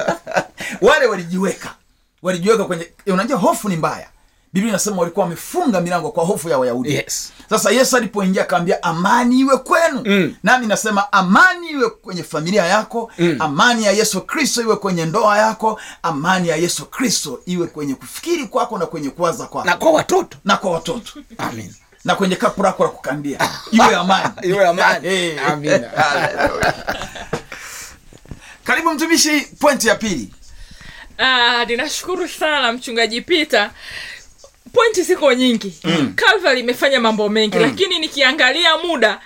wale walijiweka. Walijiweka kwenye unajua hofu ni mbaya. Biblia inasema walikuwa wamefunga milango kwa hofu ya wayahudi. Yes. sasa yesu alipoingia akaambia amani iwe kwenu. Mm. nami nasema amani iwe kwenye familia yako. Mm. amani ya yesu kristo iwe kwenye ndoa yako. Amani ya yesu kristo iwe kwenye kufikiri kwako na kwenye kuwaza kwako. Na kwa watoto. Na kwa watoto. Amin na kwenye kapu lako la kukandia. Iwe amani. Iwe amani. Eh. karibu mtumishi pointi ya pili Ah, ninashukuru sana mchungaji Peter. Pointi ziko nyingi. Mm. Calvary imefanya mambo mengi mm. lakini nikiangalia muda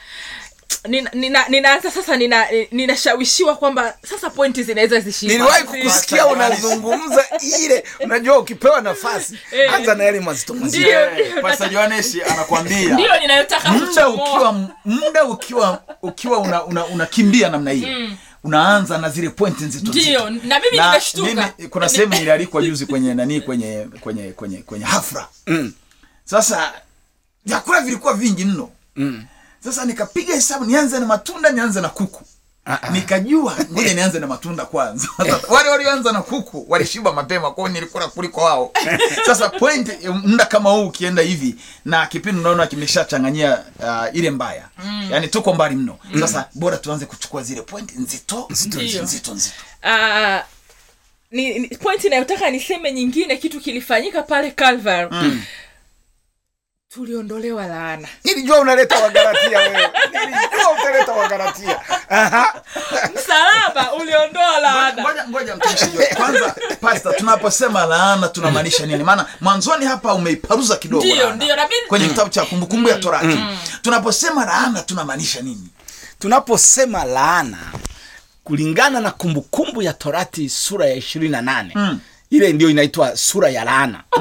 nina- nina- ninaanza sasa nina- ninashawishiwa kwamba sasa pointi zinaweza zishia niliwahi kukusikia unazungumza ile unajua ukipewa nafasi Eh. anza na yale mazito mazito Ndio, ndio, ninayotaka muda ukiwa muda ukiwa ukiwa unakimbia una, unakimbia namna hiyo unaanza na zile pointi nzito Ndio, na mimi nimeshtuka. mimi- kuna sehemu nilialikwa juzi kwenye nani kwenye kwenye kwenye kwenye hafla Mm. sasa vyakula vilikuwa vingi mno Mm. sasa nikapiga hesabu nianze na matunda nianze na kuku nikajua ngoja nianze na matunda kwanza. Wale walioanza na kuku walishiba mapema kwao nilikula kuliko wao. Sasa point muda kama huu ukienda hivi na kipindi unaona kimeshachanganyia uh, ile mbaya mm. yaani tuko mbali mno. Sasa bora tuanze kuchukua zile point nzito nzito nzito nzito. Uh, ni, ni point inayotaka niseme nyingine kitu kilifanyika pale Calvary. Mm. Tuliondolewa laana. Nilijua unaleta wagalatia wewe. Nilijua utaleta wagalatia. Msalaba uliondoa laana. Ngoja ngoja mtumishi kwanza pasta tunaposema laana tunamaanisha nini? Maana mwanzoni hapa umeiparuza kidogo Ndio, ndio, na mimi- kwenye kitabu cha kumbukumbu ya torati. tunaposema laana tunamaanisha nini? Tunaposema laana kulingana na kumbukumbu ya torati sura ya ishirini na nane Mm. ile ndio inaitwa sura ya laana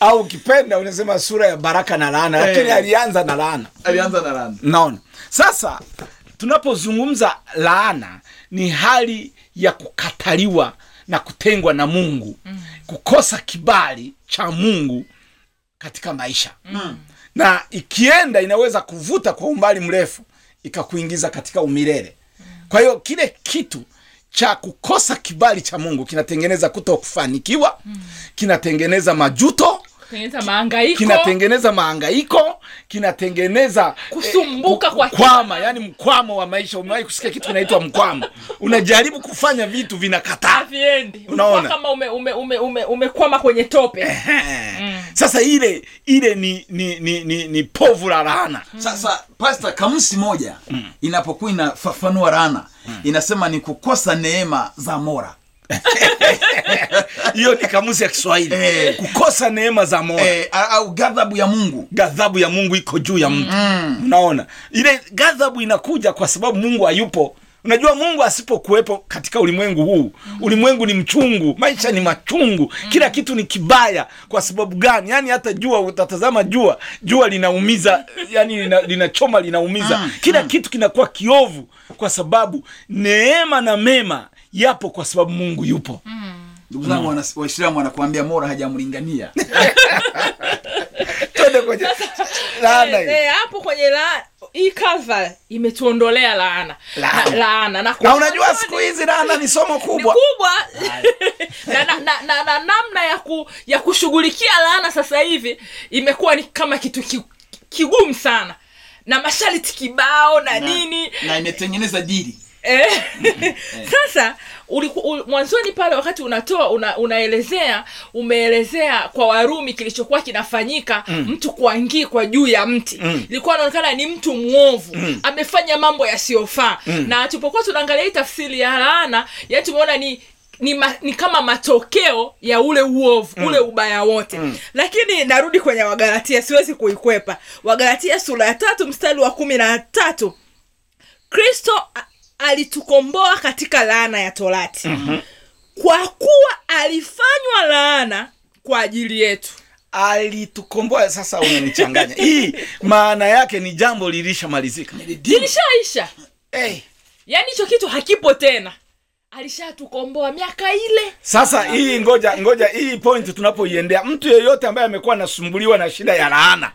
au ukipenda unasema sura ya baraka na laana lakini Eh. alianza na laana. Alianza na laana. Naona. Sasa tunapozungumza laana ni hali ya kukataliwa na kutengwa na mungu. Mm. kukosa kibali cha mungu katika maisha. Na ikienda inaweza kuvuta kwa umbali mrefu ikakuingiza katika umilele. Kwa hiyo kile kitu cha kukosa kibali cha mungu kinatengeneza kuto kufanikiwa kinatengeneza majuto tengeneza kinatengeneza maangaiko kinatengeneza Kusumbuka eh, kwa kwama yani mkwamo wa maisha. Umewahi kusikia kitu kinaitwa mkwamo? Unajaribu kufanya vitu vinakataa. Unaona? Kama ume, ume, ume, ume, umekwama kwenye tope. Mm. sasa ile ile ni ni ni, ni, ni povu la laana. Sasa pasta kamusi moja inapokuwa inafafanua laana inasema ni kukosa neema za mora hiyo ni kamusi ya kiswahili. Eh. kukosa neema za moyo. Eh, au ghadhabu ya mungu. Ghadhabu ya mungu iko juu ya mtu. Unaona? Ile ghadhabu inakuja kwa sababu mungu hayupo. Unajua mungu asipokuwepo katika ulimwengu huu ulimwengu ni mchungu maisha ni machungu kila kitu ni kibaya. Kwa sababu gani? Yani hata jua utatazama jua jua linaumiza yani lina- linachoma linaumiza. Kila kitu kinakuwa kiovu kwa sababu neema na mema yapo kwa sababu mungu yupo. Ndugu zangu wana- waislamu wanakuambia mora hajamlingania. Twende kwenye laana hii. Eh, eh, hapo kwenye la hii Calvary imetuondolea laana. Laana. Na- laana. Na, na unajua siku hizi laana ni somo ni kubwa. kubwa. Na, na, na, na, na namna ya ku, ya kushughulikia laana sasa hivi imekuwa ni kama kitu ki, kigumu sana. Na masharti kibao na, nini. na imetengeneza dili Eh, sasa uliku- ul- mwanzoni pale wakati unatoa una, unaelezea umeelezea kwa warumi kilichokuwa kinafanyika mm. mtu kuangikwa juu ya mti mm. ilikuwa anaonekana ni mtu mwovu mm. amefanya mambo yasiyofaa mm. na tulipokuwa tunaangalia hii tafsiri ya laana yani tumeona ni ni, ma, ni kama matokeo ya ule uovu mm. ule ubaya wote mm. lakini narudi kwenye wagalatia siwezi kuikwepa wagalatia sura ya tatu mstari wa kumi na tatu kristo alitukomboa katika laana ya torati. Mm-hmm. kwa kuwa alifanywa laana kwa ajili yetu. Alitukomboa. Sasa unanichanganya. Hii maana yake ni jambo lilishamalizika. Lilishaisha. Hey. yaani hicho kitu hakipo tena. Alishatukomboa miaka ile. Sasa hii ngoja ngoja hii point tunapoiendea. Mtu yeyote ambaye amekuwa anasumbuliwa na shida ya laana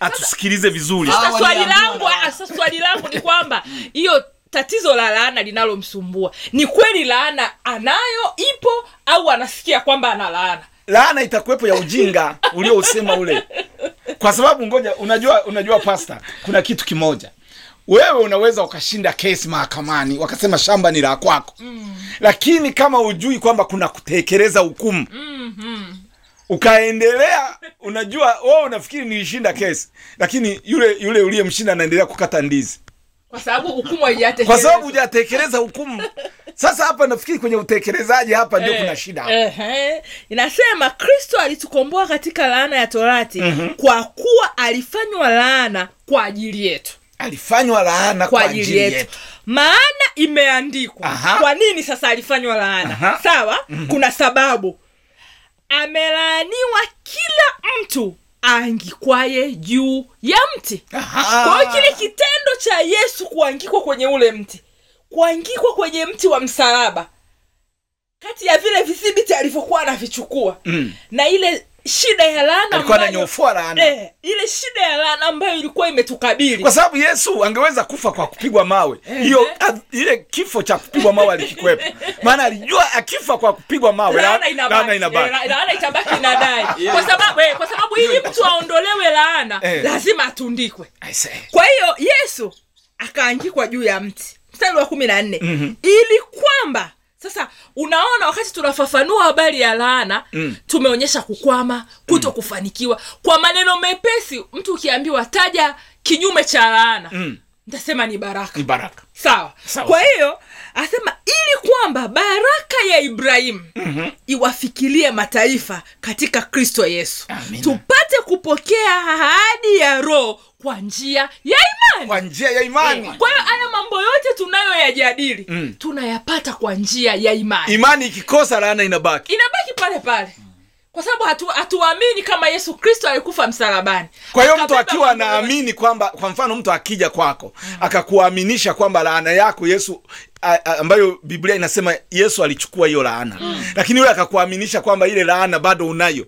atusikilize vizuri. Sasa swali langu swali langu ni kwamba hiyo tatizo la laana linalomsumbua. Ni kweli laana anayo ipo au anasikia kwamba ana laana? Laana itakuwepo ya ujinga uliousema ule. Kwa sababu ngoja unajua unajua pasta kuna kitu kimoja. Wewe unaweza ukashinda kesi mahakamani wakasema shamba ni la kwako. Mm. lakini kama ujui kwamba kuna kutekeleza hukumu mm-hmm. ukaendelea unajua wewe unafikiri nilishinda kesi lakini yule yule uliyemshinda anaendelea kukata ndizi kwa sababu hukumu kwa sababu hujatekeleza hukumu sasa hapa nafikiri kwenye utekelezaji hapa ndio kuna shida hapa. Ehe. inasema kristo alitukomboa katika laana ya torati mm-hmm. kwa kuwa alifanywa laana kwa ajili yetu alifanywa laana kwa ajili yetu maana imeandikwa Aha. kwa nini sasa alifanywa laana Aha. sawa mm-hmm. kuna sababu amelaaniwa kila mtu aangikwaye juu ya mti kwa hiyo kile kitendo cha yesu kuangikwa kwenye ule mti kuangikwa kwenye mti wa msalaba kati ya vile vidhibiti alivyokuwa anavichukua Mm. na ile shida ya laana alikuwa ananyofua laana. Eh, ile shida ya laana ambayo ilikuwa imetukabili. Kwa sababu yesu angeweza kufa kwa kupigwa mawe. Hiyo ile kifo cha kupigwa mawe alikikwepa maana alijua akifa kwa kupigwa mawe laana la- inabaki. laana Eh, itabaki inadai kwa sababu eh, kwa sababu ili mtu aondolewe laana Eh. lazima atundikwe. Kwa hiyo yesu akaangikwa juu ya mti. Mstari wa kumi na nne. Ili kwamba sasa unaona wakati tunafafanua habari ya laana mm. tumeonyesha kukwama kuto kufanikiwa kwa maneno mepesi mtu ukiambiwa taja kinyume cha laana Mm. ntasema ni baraka ni baraka sawa Sawa. kwa hiyo asema ili kwamba baraka ya ibrahimu mm-hmm. iwafikirie mataifa katika kristo yesu Amina. tupate kupokea ahadi ya roho kwa njia ya imani. Kwa njia ya imani. Kwa hiyo haya mambo yote tunayoyajadili Mm. tunayapata kwa njia ya imani. Imani ikikosa laana inabaki. Inabaki pale pale. Kwa sababu hatu- hatuamini kama yesu kristo alikufa msalabani. Kwa hiyo mtu akiwa anaamini kwamba kwa mfano mtu akija kwako akakuaminisha kwamba laana yako yesu a, a, ambayo biblia inasema yesu alichukua hiyo laana. Lakini yule akakuaminisha kwamba ile laana bado unayo.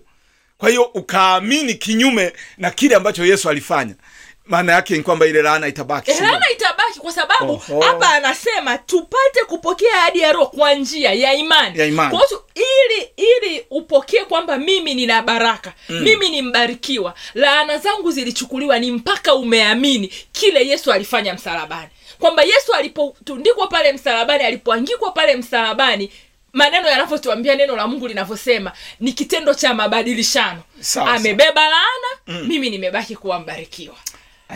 Kwa hiyo ukaamini kinyume na kile ambacho yesu alifanya maana yake ni kwamba ile laana itabaki laana itabaki kwa sababu hapa anasema tupate kupokea ahadi ya roho kwa njia ya imani. Ya imani. Kwa hiyo ili ili upokee kwamba mimi nina baraka mm. mimi ni mbarikiwa laana zangu zilichukuliwa ni mpaka umeamini kile yesu alifanya msalabani. Kwamba yesu alipotundikwa pale msalabani alipoangikwa pale msalabani maneno yanavyotuambia neno la mungu linavyosema ni kitendo cha mabadilishano. Amebeba laana mm. mimi nimebaki kuwa mbarikiwa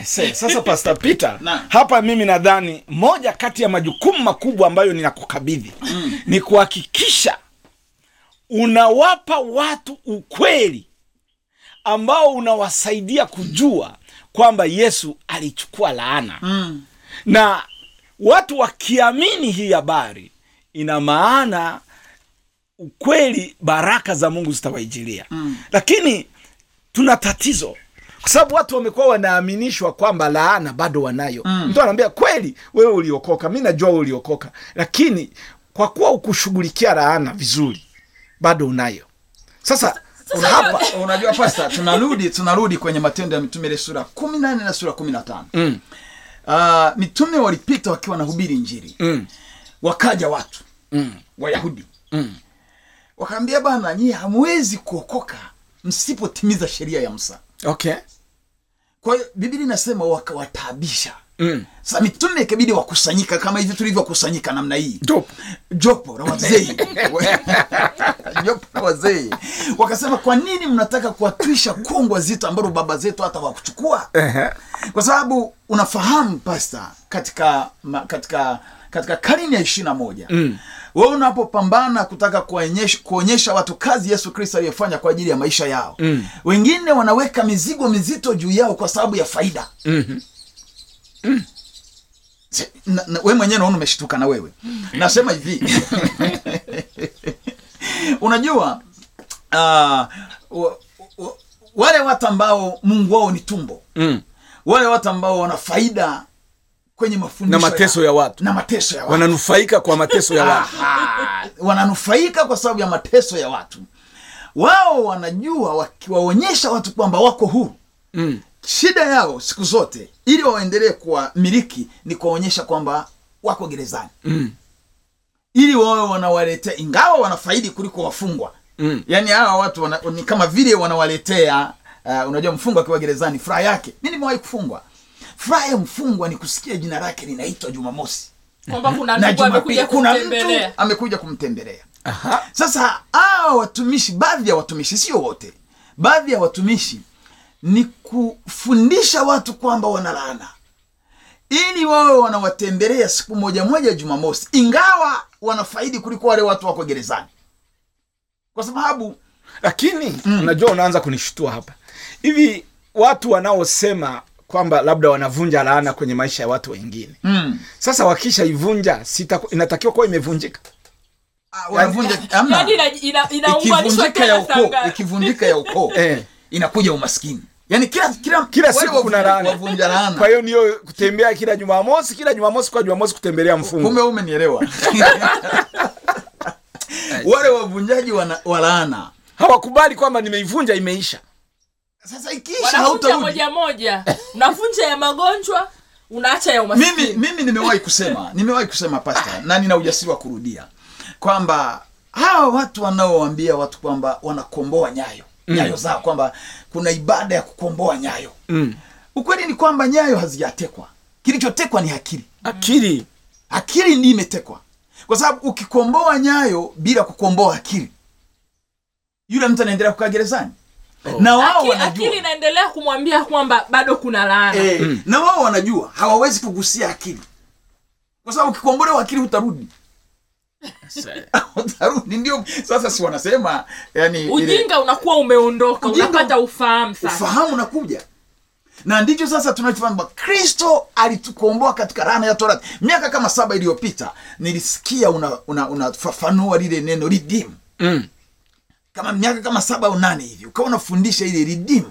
say, sasa pastor peter Naam. hapa mimi nadhani moja kati ya majukumu makubwa ambayo ninakukabidhi mm. ni kuhakikisha unawapa watu ukweli ambao unawasaidia kujua kwamba yesu alichukua laana Mm. na watu wakiamini hii habari ina maana ukweli baraka za mungu zitawaijilia mm. lakini tuna tatizo kwa sababu watu wamekuwa wanaaminishwa kwamba laana bado wanayo. Mm. mtu anaambia kweli wewe uliokoka mi najua wewe uliokoka lakini kwa kuwa ukushughulikia laana vizuri bado unayo. Sasa hapa unajua pasta tunarudi tunarudi kwenye matendo ya mitume ile sura kumi na nne na sura kumi na tano. Mm, uh, mitume walipita wakiwa wanahubiri njiri mm, wakaja watu. Mm, wayahudi. Mm. wakaambia bana nyie hamwezi kuokoka msipotimiza sheria ya musa okay. Kwa hiyo biblia inasema wakawataabisha mm. sa mitume ikabidi wakusanyika kama hivi tulivyokusanyika namna hii. Jopo. jopo la wazee. Jopo la wazee. Wakasema kwa nini mnataka kuwatwisha kongwa zito ambalo baba zetu hata wakuchukua kwa sababu unafahamu pasta katika ma, katika katika karne ya ishirina moja mm. We unapopambana kutaka kuonyesha, kuonyesha watu kazi yesu kristo aliyofanya kwa ajili ya maisha yao mm. wengine wanaweka mizigo mizito juu yao kwa sababu ya faida mm -hmm. mm. na, na, we mwenyewe naona umeshtuka na wewe nasema hivi unajua uh, wa, wa, wale watu ambao mungu wao ni tumbo Mm. wale watu ambao wana faida kwenye mafundisho na mateso ya watu. Na mateso ya watu. Wananufaika kwa mateso ya watu. Wananufaika kwa sababu ya mateso ya watu. Wao wanajua wakiwaonyesha watu kwamba wako huru. Mm. shida yao siku zote ili waendelee kuwa miliki ni kuwaonyesha kwamba wako gerezani. Mm. ili wawe wanawaletea ingawa wanafaidi kuliko wafungwa. Mm. yaani hawa watu wana, ni kama vile wanawaletea uh, unajua mfungwa akiwa gerezani furaha yake. Mi nimewahi kufungwa furaha ya mfungwa ni kusikia jina lake linaitwa jumamosi. Kwamba kuna na jumapili kuna mtu amekuja kumtembelea. Aha. sasa hawa watumishi baadhi ya watumishi sio wote baadhi ya watumishi ni kufundisha watu kwamba wanalaana ili wawe wanawatembelea siku moja moja jumamosi ingawa wanafaidi kuliko wale watu wako gerezani. Kwa sababu lakini unajua unaanza kunishtua hapa. Hivi watu wanaosema kwamba labda wanavunja laana kwenye maisha ya watu wengine. Mm, sasa wakishaivunja sita- inatakiwa kuwa imevunjika. Ah, yaani ya ukoo ikivunjika ya ukoo Eh. inakuja umaskini. Yani kila kila Kila siku kuna laana. kwa hiyo niyo kutembea kila jumamosi kila jumamosi kwa jumamosi kutembelea mfungo kumbe umenielewa. Wale wavunjaji wa laana. Hawakubali kwamba nimeivunja imeisha sasa ikiisha hautarudi. moja moja. Unavunja ya magonjwa unaacha ya umaskini mimi mimi nimewahi kusema nimewahi kusema pasta na nina ujasiri wa kurudia kwamba hawa watu wanaowambia watu kwamba wanakomboa nyayo nyayo zao kwamba kuna ibada ya kukomboa nyayo. Mm. ukweli ni kwamba nyayo hazijatekwa. Kilichotekwa ni akili. Akili. Akili ndi imetekwa. Kwa sababu ukikomboa nyayo bila kukomboa akili yule mtu anaendelea kukaa gerezani na wao Akili- wanajua. akili inaendelea kumwambia kwamba bado kuna laana. Eh, na wao wanajua hawawezi kugusia akili. Kwa sababu ukikombolewa akili hutarudi. Utarudi ndio sasa si wanasema yani ile ujinga unakuwa umeondoka unapata ufahamu sasa. ufahamu unakuja na ndicho sasa tunachofahamu kristo alitukomboa katika laana ya torati. Miaka kama saba iliyopita nilisikia unafafanua una, una lile neno redeem mm. Kama miaka kama saba au nane hivi ukawa unafundisha ile redeem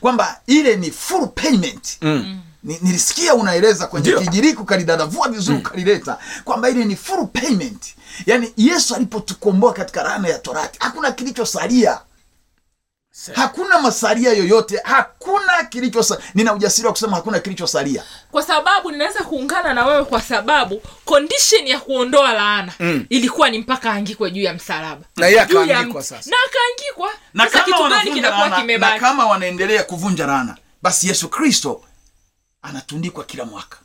kwamba ile ni full payment. Mm. Nilisikia unaeleza kwenye kijiriki ukalidadavua vizuri ukalileta kwamba ile ni full payment. Yaani yesu alipotukomboa katika laana ya torati hakuna kilichosalia hakuna masalia yoyote hakuna kilichosa nina ujasiri wa kusema hakuna kilichosalia. Kwa sababu ninaweza kuungana na wewe kwa sababu condition ya kuondoa laana Mm. ilikuwa ni mpaka aangikwe juu ya msalaba. Na yeye akaangikwa sasa. na akaangikwa. Na kama na wanaendelea kuvunja laana basi yesu kristo anatundikwa kila mwaka.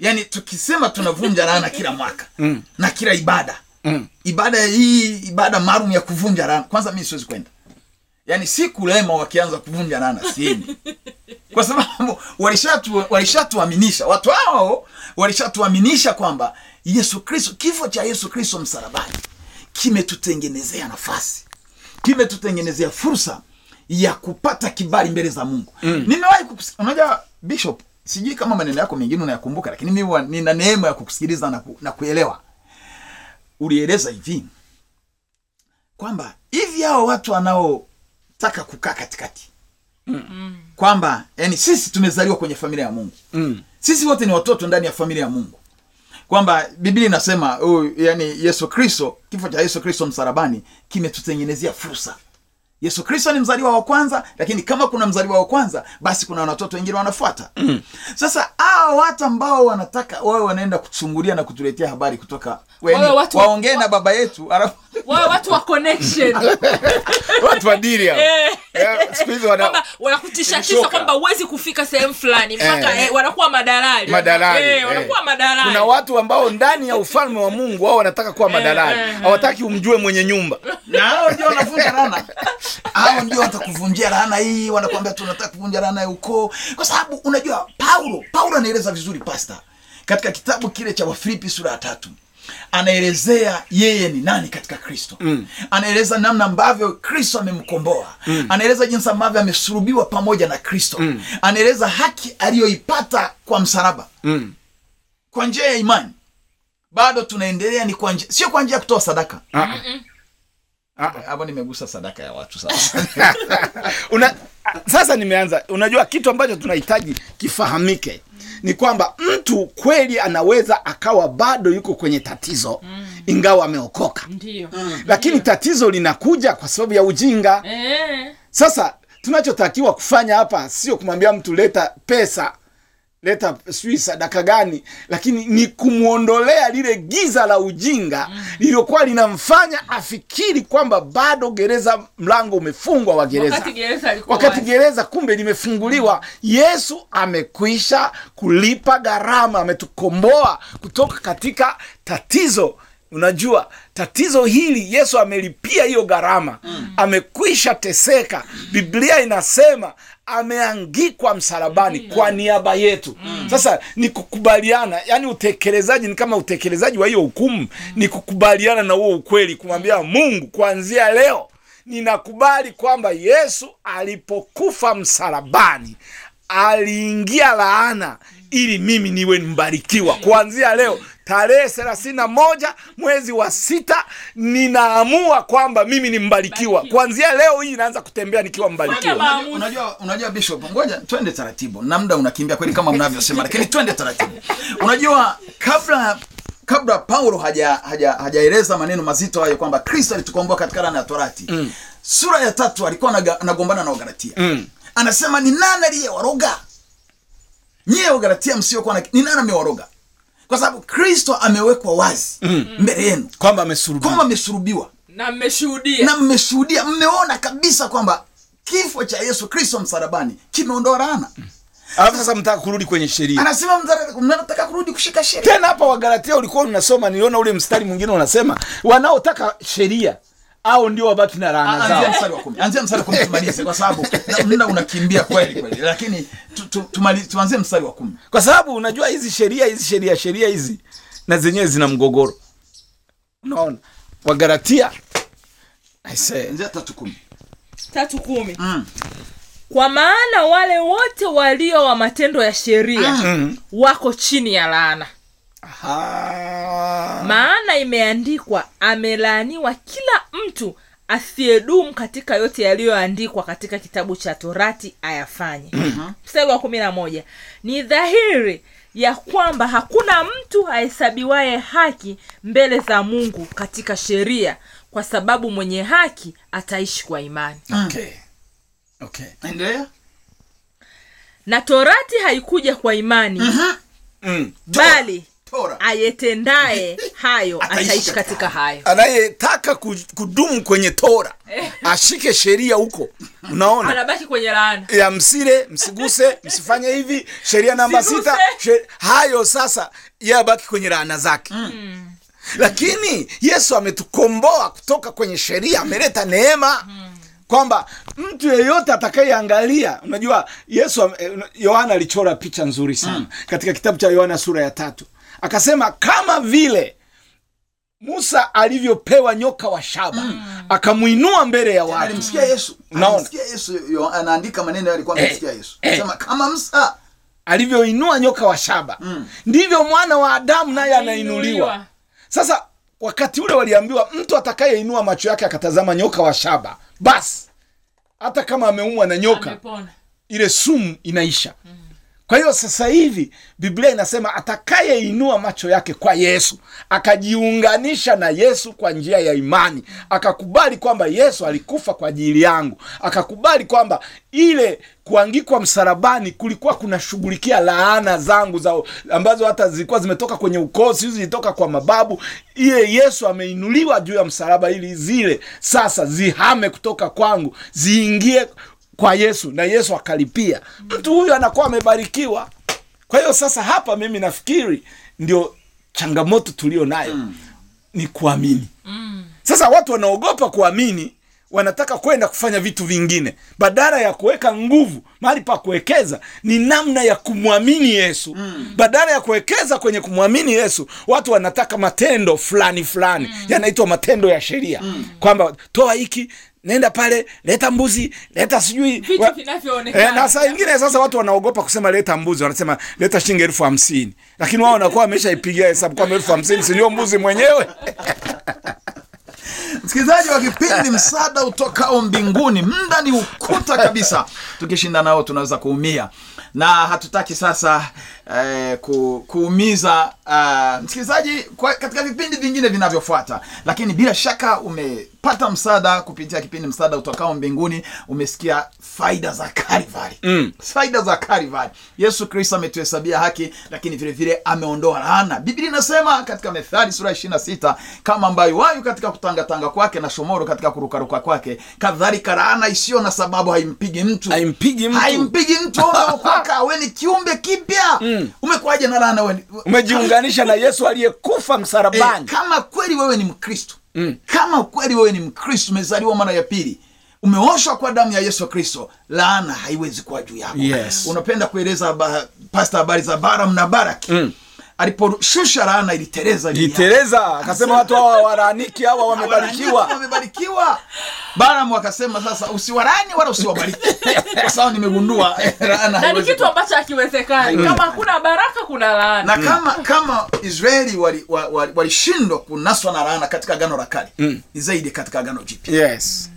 Yaani tukisema tunavunja laana kila mwaka Mm. na kila ibada. Mm. ibada hii ibada maalum ya kuvunja laana kwanza mi siwezi kwenda yaani si kulema wakianza kuvunja nana sini kwa sababu walishatu- walishatuaminisha. Watu hao walishatuaminisha kwamba yesu kristo kifo cha yesu kristo msalabani kimetutengenezea nafasi. Kimetutengenezea fursa ya kupata kibali mbele za mungu. Mm. nimewahi unajua bishop sijui kama maneno yako mengine unayakumbuka lakini mimi nina neema ya kukusikiliza na, ku, na kuelewa. Ulieleza hivi kwamba hivi hao watu wanaotaka kukaa katikati. Kwamba yani sisi tumezaliwa kwenye familia ya mungu. Mm. sisi wote ni watoto ndani ya familia ya mungu. Kwamba biblia inasema uh, yani yesu kristo kifo cha yesu kristo msalabani kimetutengenezea fursa yesu kristo ni mzaliwa wa kwanza lakini kama kuna mzaliwa wa kwanza basi kuna watoto wengine wanafuata mm. sasa hawa watu ambao wanataka wawe wanaenda kuchungulia na kutuletea habari kutoka waongee na baba yetu alafu watu wa connection watu wa dili hao. Eh. Eh, siku hizi wana kwamba wanakutisha tisa kwamba huwezi kufika sehemu fulani mpaka Eh. eh, wanakuwa madalali madalali eh, eh. wanakuwa madalali kuna watu ambao ndani ya ufalme wa mungu wao wanataka kuwa madalali eh, eh. umjue mwenye nyumba na hao ndio wanavunja laana hao ndio watakuvunjia laana hii wanakwambia tunataka kuvunja laana ya ukoo kwa sababu unajua paulo paulo anaeleza vizuri pasta katika kitabu kile cha wafilipi sura ya tatu anaelezea yeye ni nani katika kristo mm. anaeleza namna ambavyo kristo amemkomboa mm. anaeleza jinsi ambavyo amesulubiwa pamoja na kristo mm. anaeleza haki aliyoipata kwa msalaba mm. kwa njia ya imani bado tunaendelea ni kwa njia sio kwa njia ya kutoa sadaka ah. Hapo nimegusa sadaka ya watu sasa. Una, sasa nimeanza. Unajua kitu ambacho tunahitaji kifahamike ni kwamba mtu kweli anaweza akawa bado yuko kwenye tatizo mm. ingawa ameokoka. Ndio. Lakini tatizo linakuja kwa sababu ya ujinga. E. sasa tunachotakiwa kufanya hapa sio kumwambia mtu leta pesa leta sijui sadaka gani lakini ni kumwondolea lile giza la ujinga lililokuwa linamfanya afikiri kwamba bado gereza mlango umefungwa wa gereza. Wakati gereza wakati gereza kumbe limefunguliwa yesu amekwisha kulipa gharama ametukomboa kutoka katika tatizo. Unajua tatizo hili yesu amelipia hiyo gharama. Mm. amekwisha teseka. Biblia inasema ameangikwa msalabani kwa niaba yetu. Mm. sasa ni kukubaliana yani utekelezaji ni kama utekelezaji wa hiyo hukumu ni kukubaliana na huo ukweli kumwambia mungu kuanzia leo ninakubali kwamba yesu alipokufa msalabani aliingia laana ili mimi niwe mbarikiwa. Kuanzia leo tarehe thelathini na moja mwezi wa sita ninaamua kwamba mimi ni mbarikiwa. Kuanzia leo hii naanza kutembea nikiwa mbarikiwa. unajua unajua bishop ngoja twende taratibu. Na muda unakimbia kweli kama mnavyosema lakini twende taratibu. Unajua kabla kabla paulo haja haja hajaeleza maneno mazito hayo kwamba kristo alitukomboa katika laana ya torati mm. sura ya tatu alikuwa anagombana na wagalatia. Mm. anasema ni nani aliyewaroga nyie wagalatia msiokuwa na ni nani amewaroga kwa sababu kristo amewekwa wazi mm. mbele yenu. Kwamba amesurubiwa. Kwamba amesulubiwa na mmeshuhudia. Na mmeshuhudia mmeona kabisa kwamba kifo cha yesu kristo msalabani kimeondoa laana alafu sasa mtaka kurudi kwenye sheria. Anasema mnataka kurudi kushika sheria. Tena hapa wagalatia ulikuwa unasoma niliona ule mstari mwingine unasema wanaotaka sheria au ndio wabaki na laana anzia zao? mstari wa kumi. Anzia mstari wa kumi tumalize kwa sababu muda unakimbia kweli kweli. Lakini tu, tu, tuanzie mstari wa kumi. Kwa sababu unajua hizi sheria hizi sheria sheria hizi na zenyewe zina mgogoro. Unaona? Wagalatia I say, anzia tatu kumi. Tatu kumi. Mm. kwa maana wale wote walio wa matendo ya sheria mm. wako chini ya laana Aha. maana imeandikwa amelaaniwa kila mtu asiyedumu katika yote yaliyoandikwa katika kitabu cha torati ayafanye mstari wa kumi na moja ni dhahiri ya kwamba hakuna mtu ahesabiwaye haki mbele za mungu katika sheria kwa sababu mwenye haki ataishi kwa imani okay. Okay. endelea na torati haikuja kwa imani Mm. bali ayetendaye hayo Ataishi katika hayo. Anayetaka kudumu kwenye tora ashike sheria huko. Unaona? Anabaki kwenye laana. Ya msile msiguse msifanye hivi sheria namba sita sher... hayo sasa yabaki kwenye laana zake. Mm. lakini yesu ametukomboa kutoka kwenye sheria ameleta neema. Mm. kwamba mtu yeyote atakayeangalia unajua yesu eh, yohana alichora picha nzuri sana mm. katika kitabu cha yohana sura ya tatu akasema kama vile musa alivyopewa nyoka wa shaba mm. akamwinua mbele ya watu. alimsikia yesu. Alimsikia yesu anaandika maneno alikuwa amesikia yesu. eh. kama msa alivyoinua nyoka wa shaba mm. ndivyo mwana wa adamu naye anainuliwa. Sasa wakati ule waliambiwa mtu atakayeinua macho yake akatazama nyoka wa shaba basi hata kama ameumwa na nyoka ile sumu inaisha kwa hiyo sasa hivi biblia inasema atakayeinua macho yake kwa yesu akajiunganisha na yesu kwa njia ya imani akakubali kwamba yesu alikufa kwa ajili yangu akakubali kwamba ile kuangikwa msalabani kulikuwa kunashughulikia laana zangu za ambazo hata zilikuwa zimetoka kwenye ukoo sizi zilitoka kwa mababu ile yesu ameinuliwa juu ya msalaba ili zile sasa zihame kutoka kwangu ziingie kwa yesu na yesu akalipia mtu huyu anakuwa amebarikiwa kwa hiyo sasa hapa mimi nafikiri ndio changamoto tulio nayo mm. ni kuamini mm. sasa watu wanaogopa kuamini wanataka kwenda kufanya vitu vingine badala ya kuweka nguvu mahali pa kuwekeza ni namna ya kumwamini yesu mm. badala ya kuwekeza kwenye kumwamini yesu watu wanataka matendo fulani fulani mm. yanaitwa matendo ya sheria mm. kwamba toa hiki nenda pale leta mbuzi leta sijui Vitu wa- vinavyoonekana. Eh, na saa ingine sasa watu wanaogopa kusema leta mbuzi wanasema leta shilingi elfu hamsini. Lakini wao wanakuwa wameshaipigia hesabu kwamba elfu hamsini sindio mbuzi mwenyewe. Msikilizaji wa kipindi msaada utokao mbinguni mda ni ukuta kabisa. Tukishinda nao tunaweza kuumia. Na hatutaki sasa eh, ku, kuumiza uh, msikilizaji kwa, katika vipindi vingine vinavyofuata. Lakini bila shaka umepata msaada kupitia kipindi msaada utokao mbinguni umesikia faida za karivari mm. faida za Calvary. Yesu kristo ametuhesabia haki lakini vile vile ameondoa laana. Biblia inasema katika methali sura ya 26 kama ambayo wayu katika kutangatanga kwake na shomoro katika kurukaruka kwake kadhalika laana isiyo na sababu haimpigi mtu. Haimpigi mtu. haimpigi mtu. Umeokoka we ni kiumbe kipya. Mm. Umekuwaje na laana umejiunganisha na yesu aliyekufa msarabani e, kama kweli wewe ni mkristo mm. kama kweli wewe ni mkristo umezaliwa mara ya pili umeoshwa kwa damu ya yesu kristo laana haiwezi kuwa juu yako Yes. unapenda kueleza ba, pasta habari za baram na baraki mm. Aliposhusha laana ilitereza juu akasema watu hawa waraaniki hawa wamebarikiwa. wamebarikiwa. Baram akasema sasa usiwalaani wala usiwabariki. Kwa sababu nimegundua eh, laana na ni kitu ambacho hakiwezekani. Kama hakuna baraka kuna laana. Na kama kama israeli walishindwa wali, wali wali kunaswa na laana katika agano la kale mm. ni zaidi katika agano jipya. Yes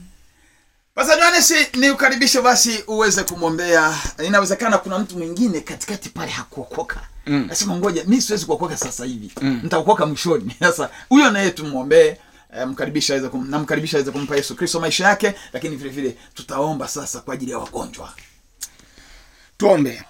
Johannes, ni ukaribisho basi uweze kumwombea. Inawezekana kuna mtu mwingine katikati pale hakuokoka. Mm. Nasema ngoja, mimi siwezi kuokoka sasa hivi. Mm. Nitaokoka mwishoni. Sasa huyo naye tumwombee. eh, Mkaribisha aweze kum, namkaribisha aweze kumpa Yesu Kristo maisha yake, lakini vile vile tutaomba sasa kwa ajili ya wagonjwa. tuombe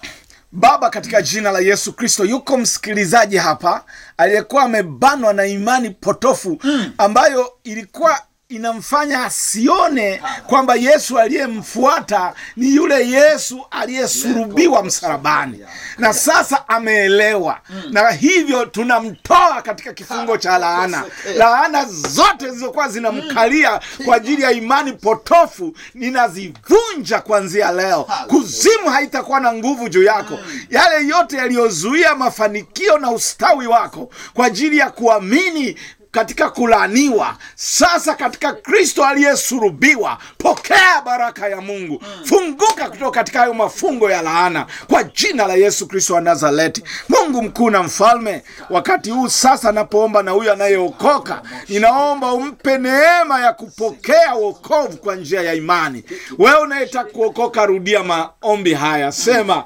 baba katika jina la yesu kristo yuko msikilizaji hapa aliyekuwa amebanwa na imani potofu ambayo ilikuwa inamfanya asione kwamba yesu aliyemfuata ni yule yesu aliyesulubiwa msalabani. Na sasa ameelewa. Na hivyo tunamtoa katika kifungo cha laana. Laana zote zilizokuwa zinamkalia kwa ajili ya imani potofu ninazivunja kuanzia leo. Kuzimu haitakuwa na nguvu juu yako. Yale yote yaliyozuia mafanikio na ustawi wako kwa ajili ya kuamini katika kulaaniwa. Sasa katika kristo aliyesulubiwa pokea baraka ya mungu. Funguka kutoka katika hayo mafungo ya laana. Kwa jina la yesu kristo wa nazareti. Mungu mkuu na mfalme wakati huu sasa napoomba na huyo anayeokoka ninaomba umpe neema ya kupokea wokovu kwa njia ya imani. Wewe unayetaka kuokoka rudia maombi haya. Sema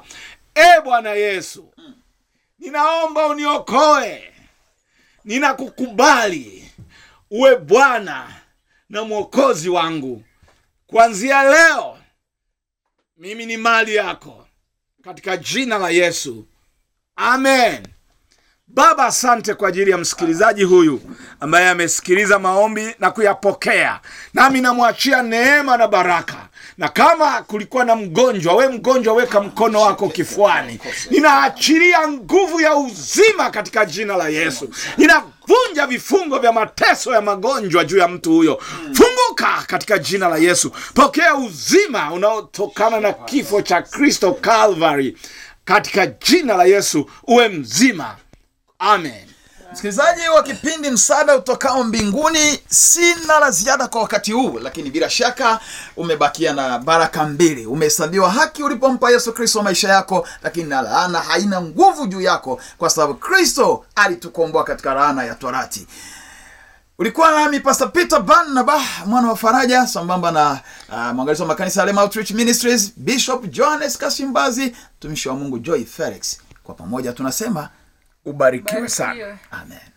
e bwana yesu ninaomba uniokoe ninakukubali uwe bwana na mwokozi wangu. Kuanzia leo mimi ni mali yako katika jina la yesu. Amen. Baba asante kwa ajili ya msikilizaji huyu ambaye amesikiliza maombi na kuyapokea. Nami namwachia neema na baraka na kama kulikuwa na mgonjwa we mgonjwa weka mkono wako kifuani. Ninaachilia nguvu ya uzima katika jina la yesu. Ninavunja vifungo vya mateso ya magonjwa juu ya mtu huyo. Funguka katika jina la yesu. Pokea uzima unaotokana na kifo cha kristo calvary. Katika jina la yesu uwe mzima. Amen msikilizaji wa kipindi msaada utokao mbinguni sina la ziada kwa wakati huu lakini bila shaka umebakia na baraka mbili. Umehesabiwa haki ulipompa yesu kristo maisha yako lakini na laana haina nguvu juu yako kwa sababu kristo alitukomboa katika laana ya torati. Ulikuwa nami pastor peter barnaba mwana wa faraja sambamba na uh, mwangalizi wa makanisa ya outreach ministries bishop johannes kasimbazi mtumishi wa mungu joy felix. Kwa pamoja tunasema ubarikiwe sana Barikiwe. amen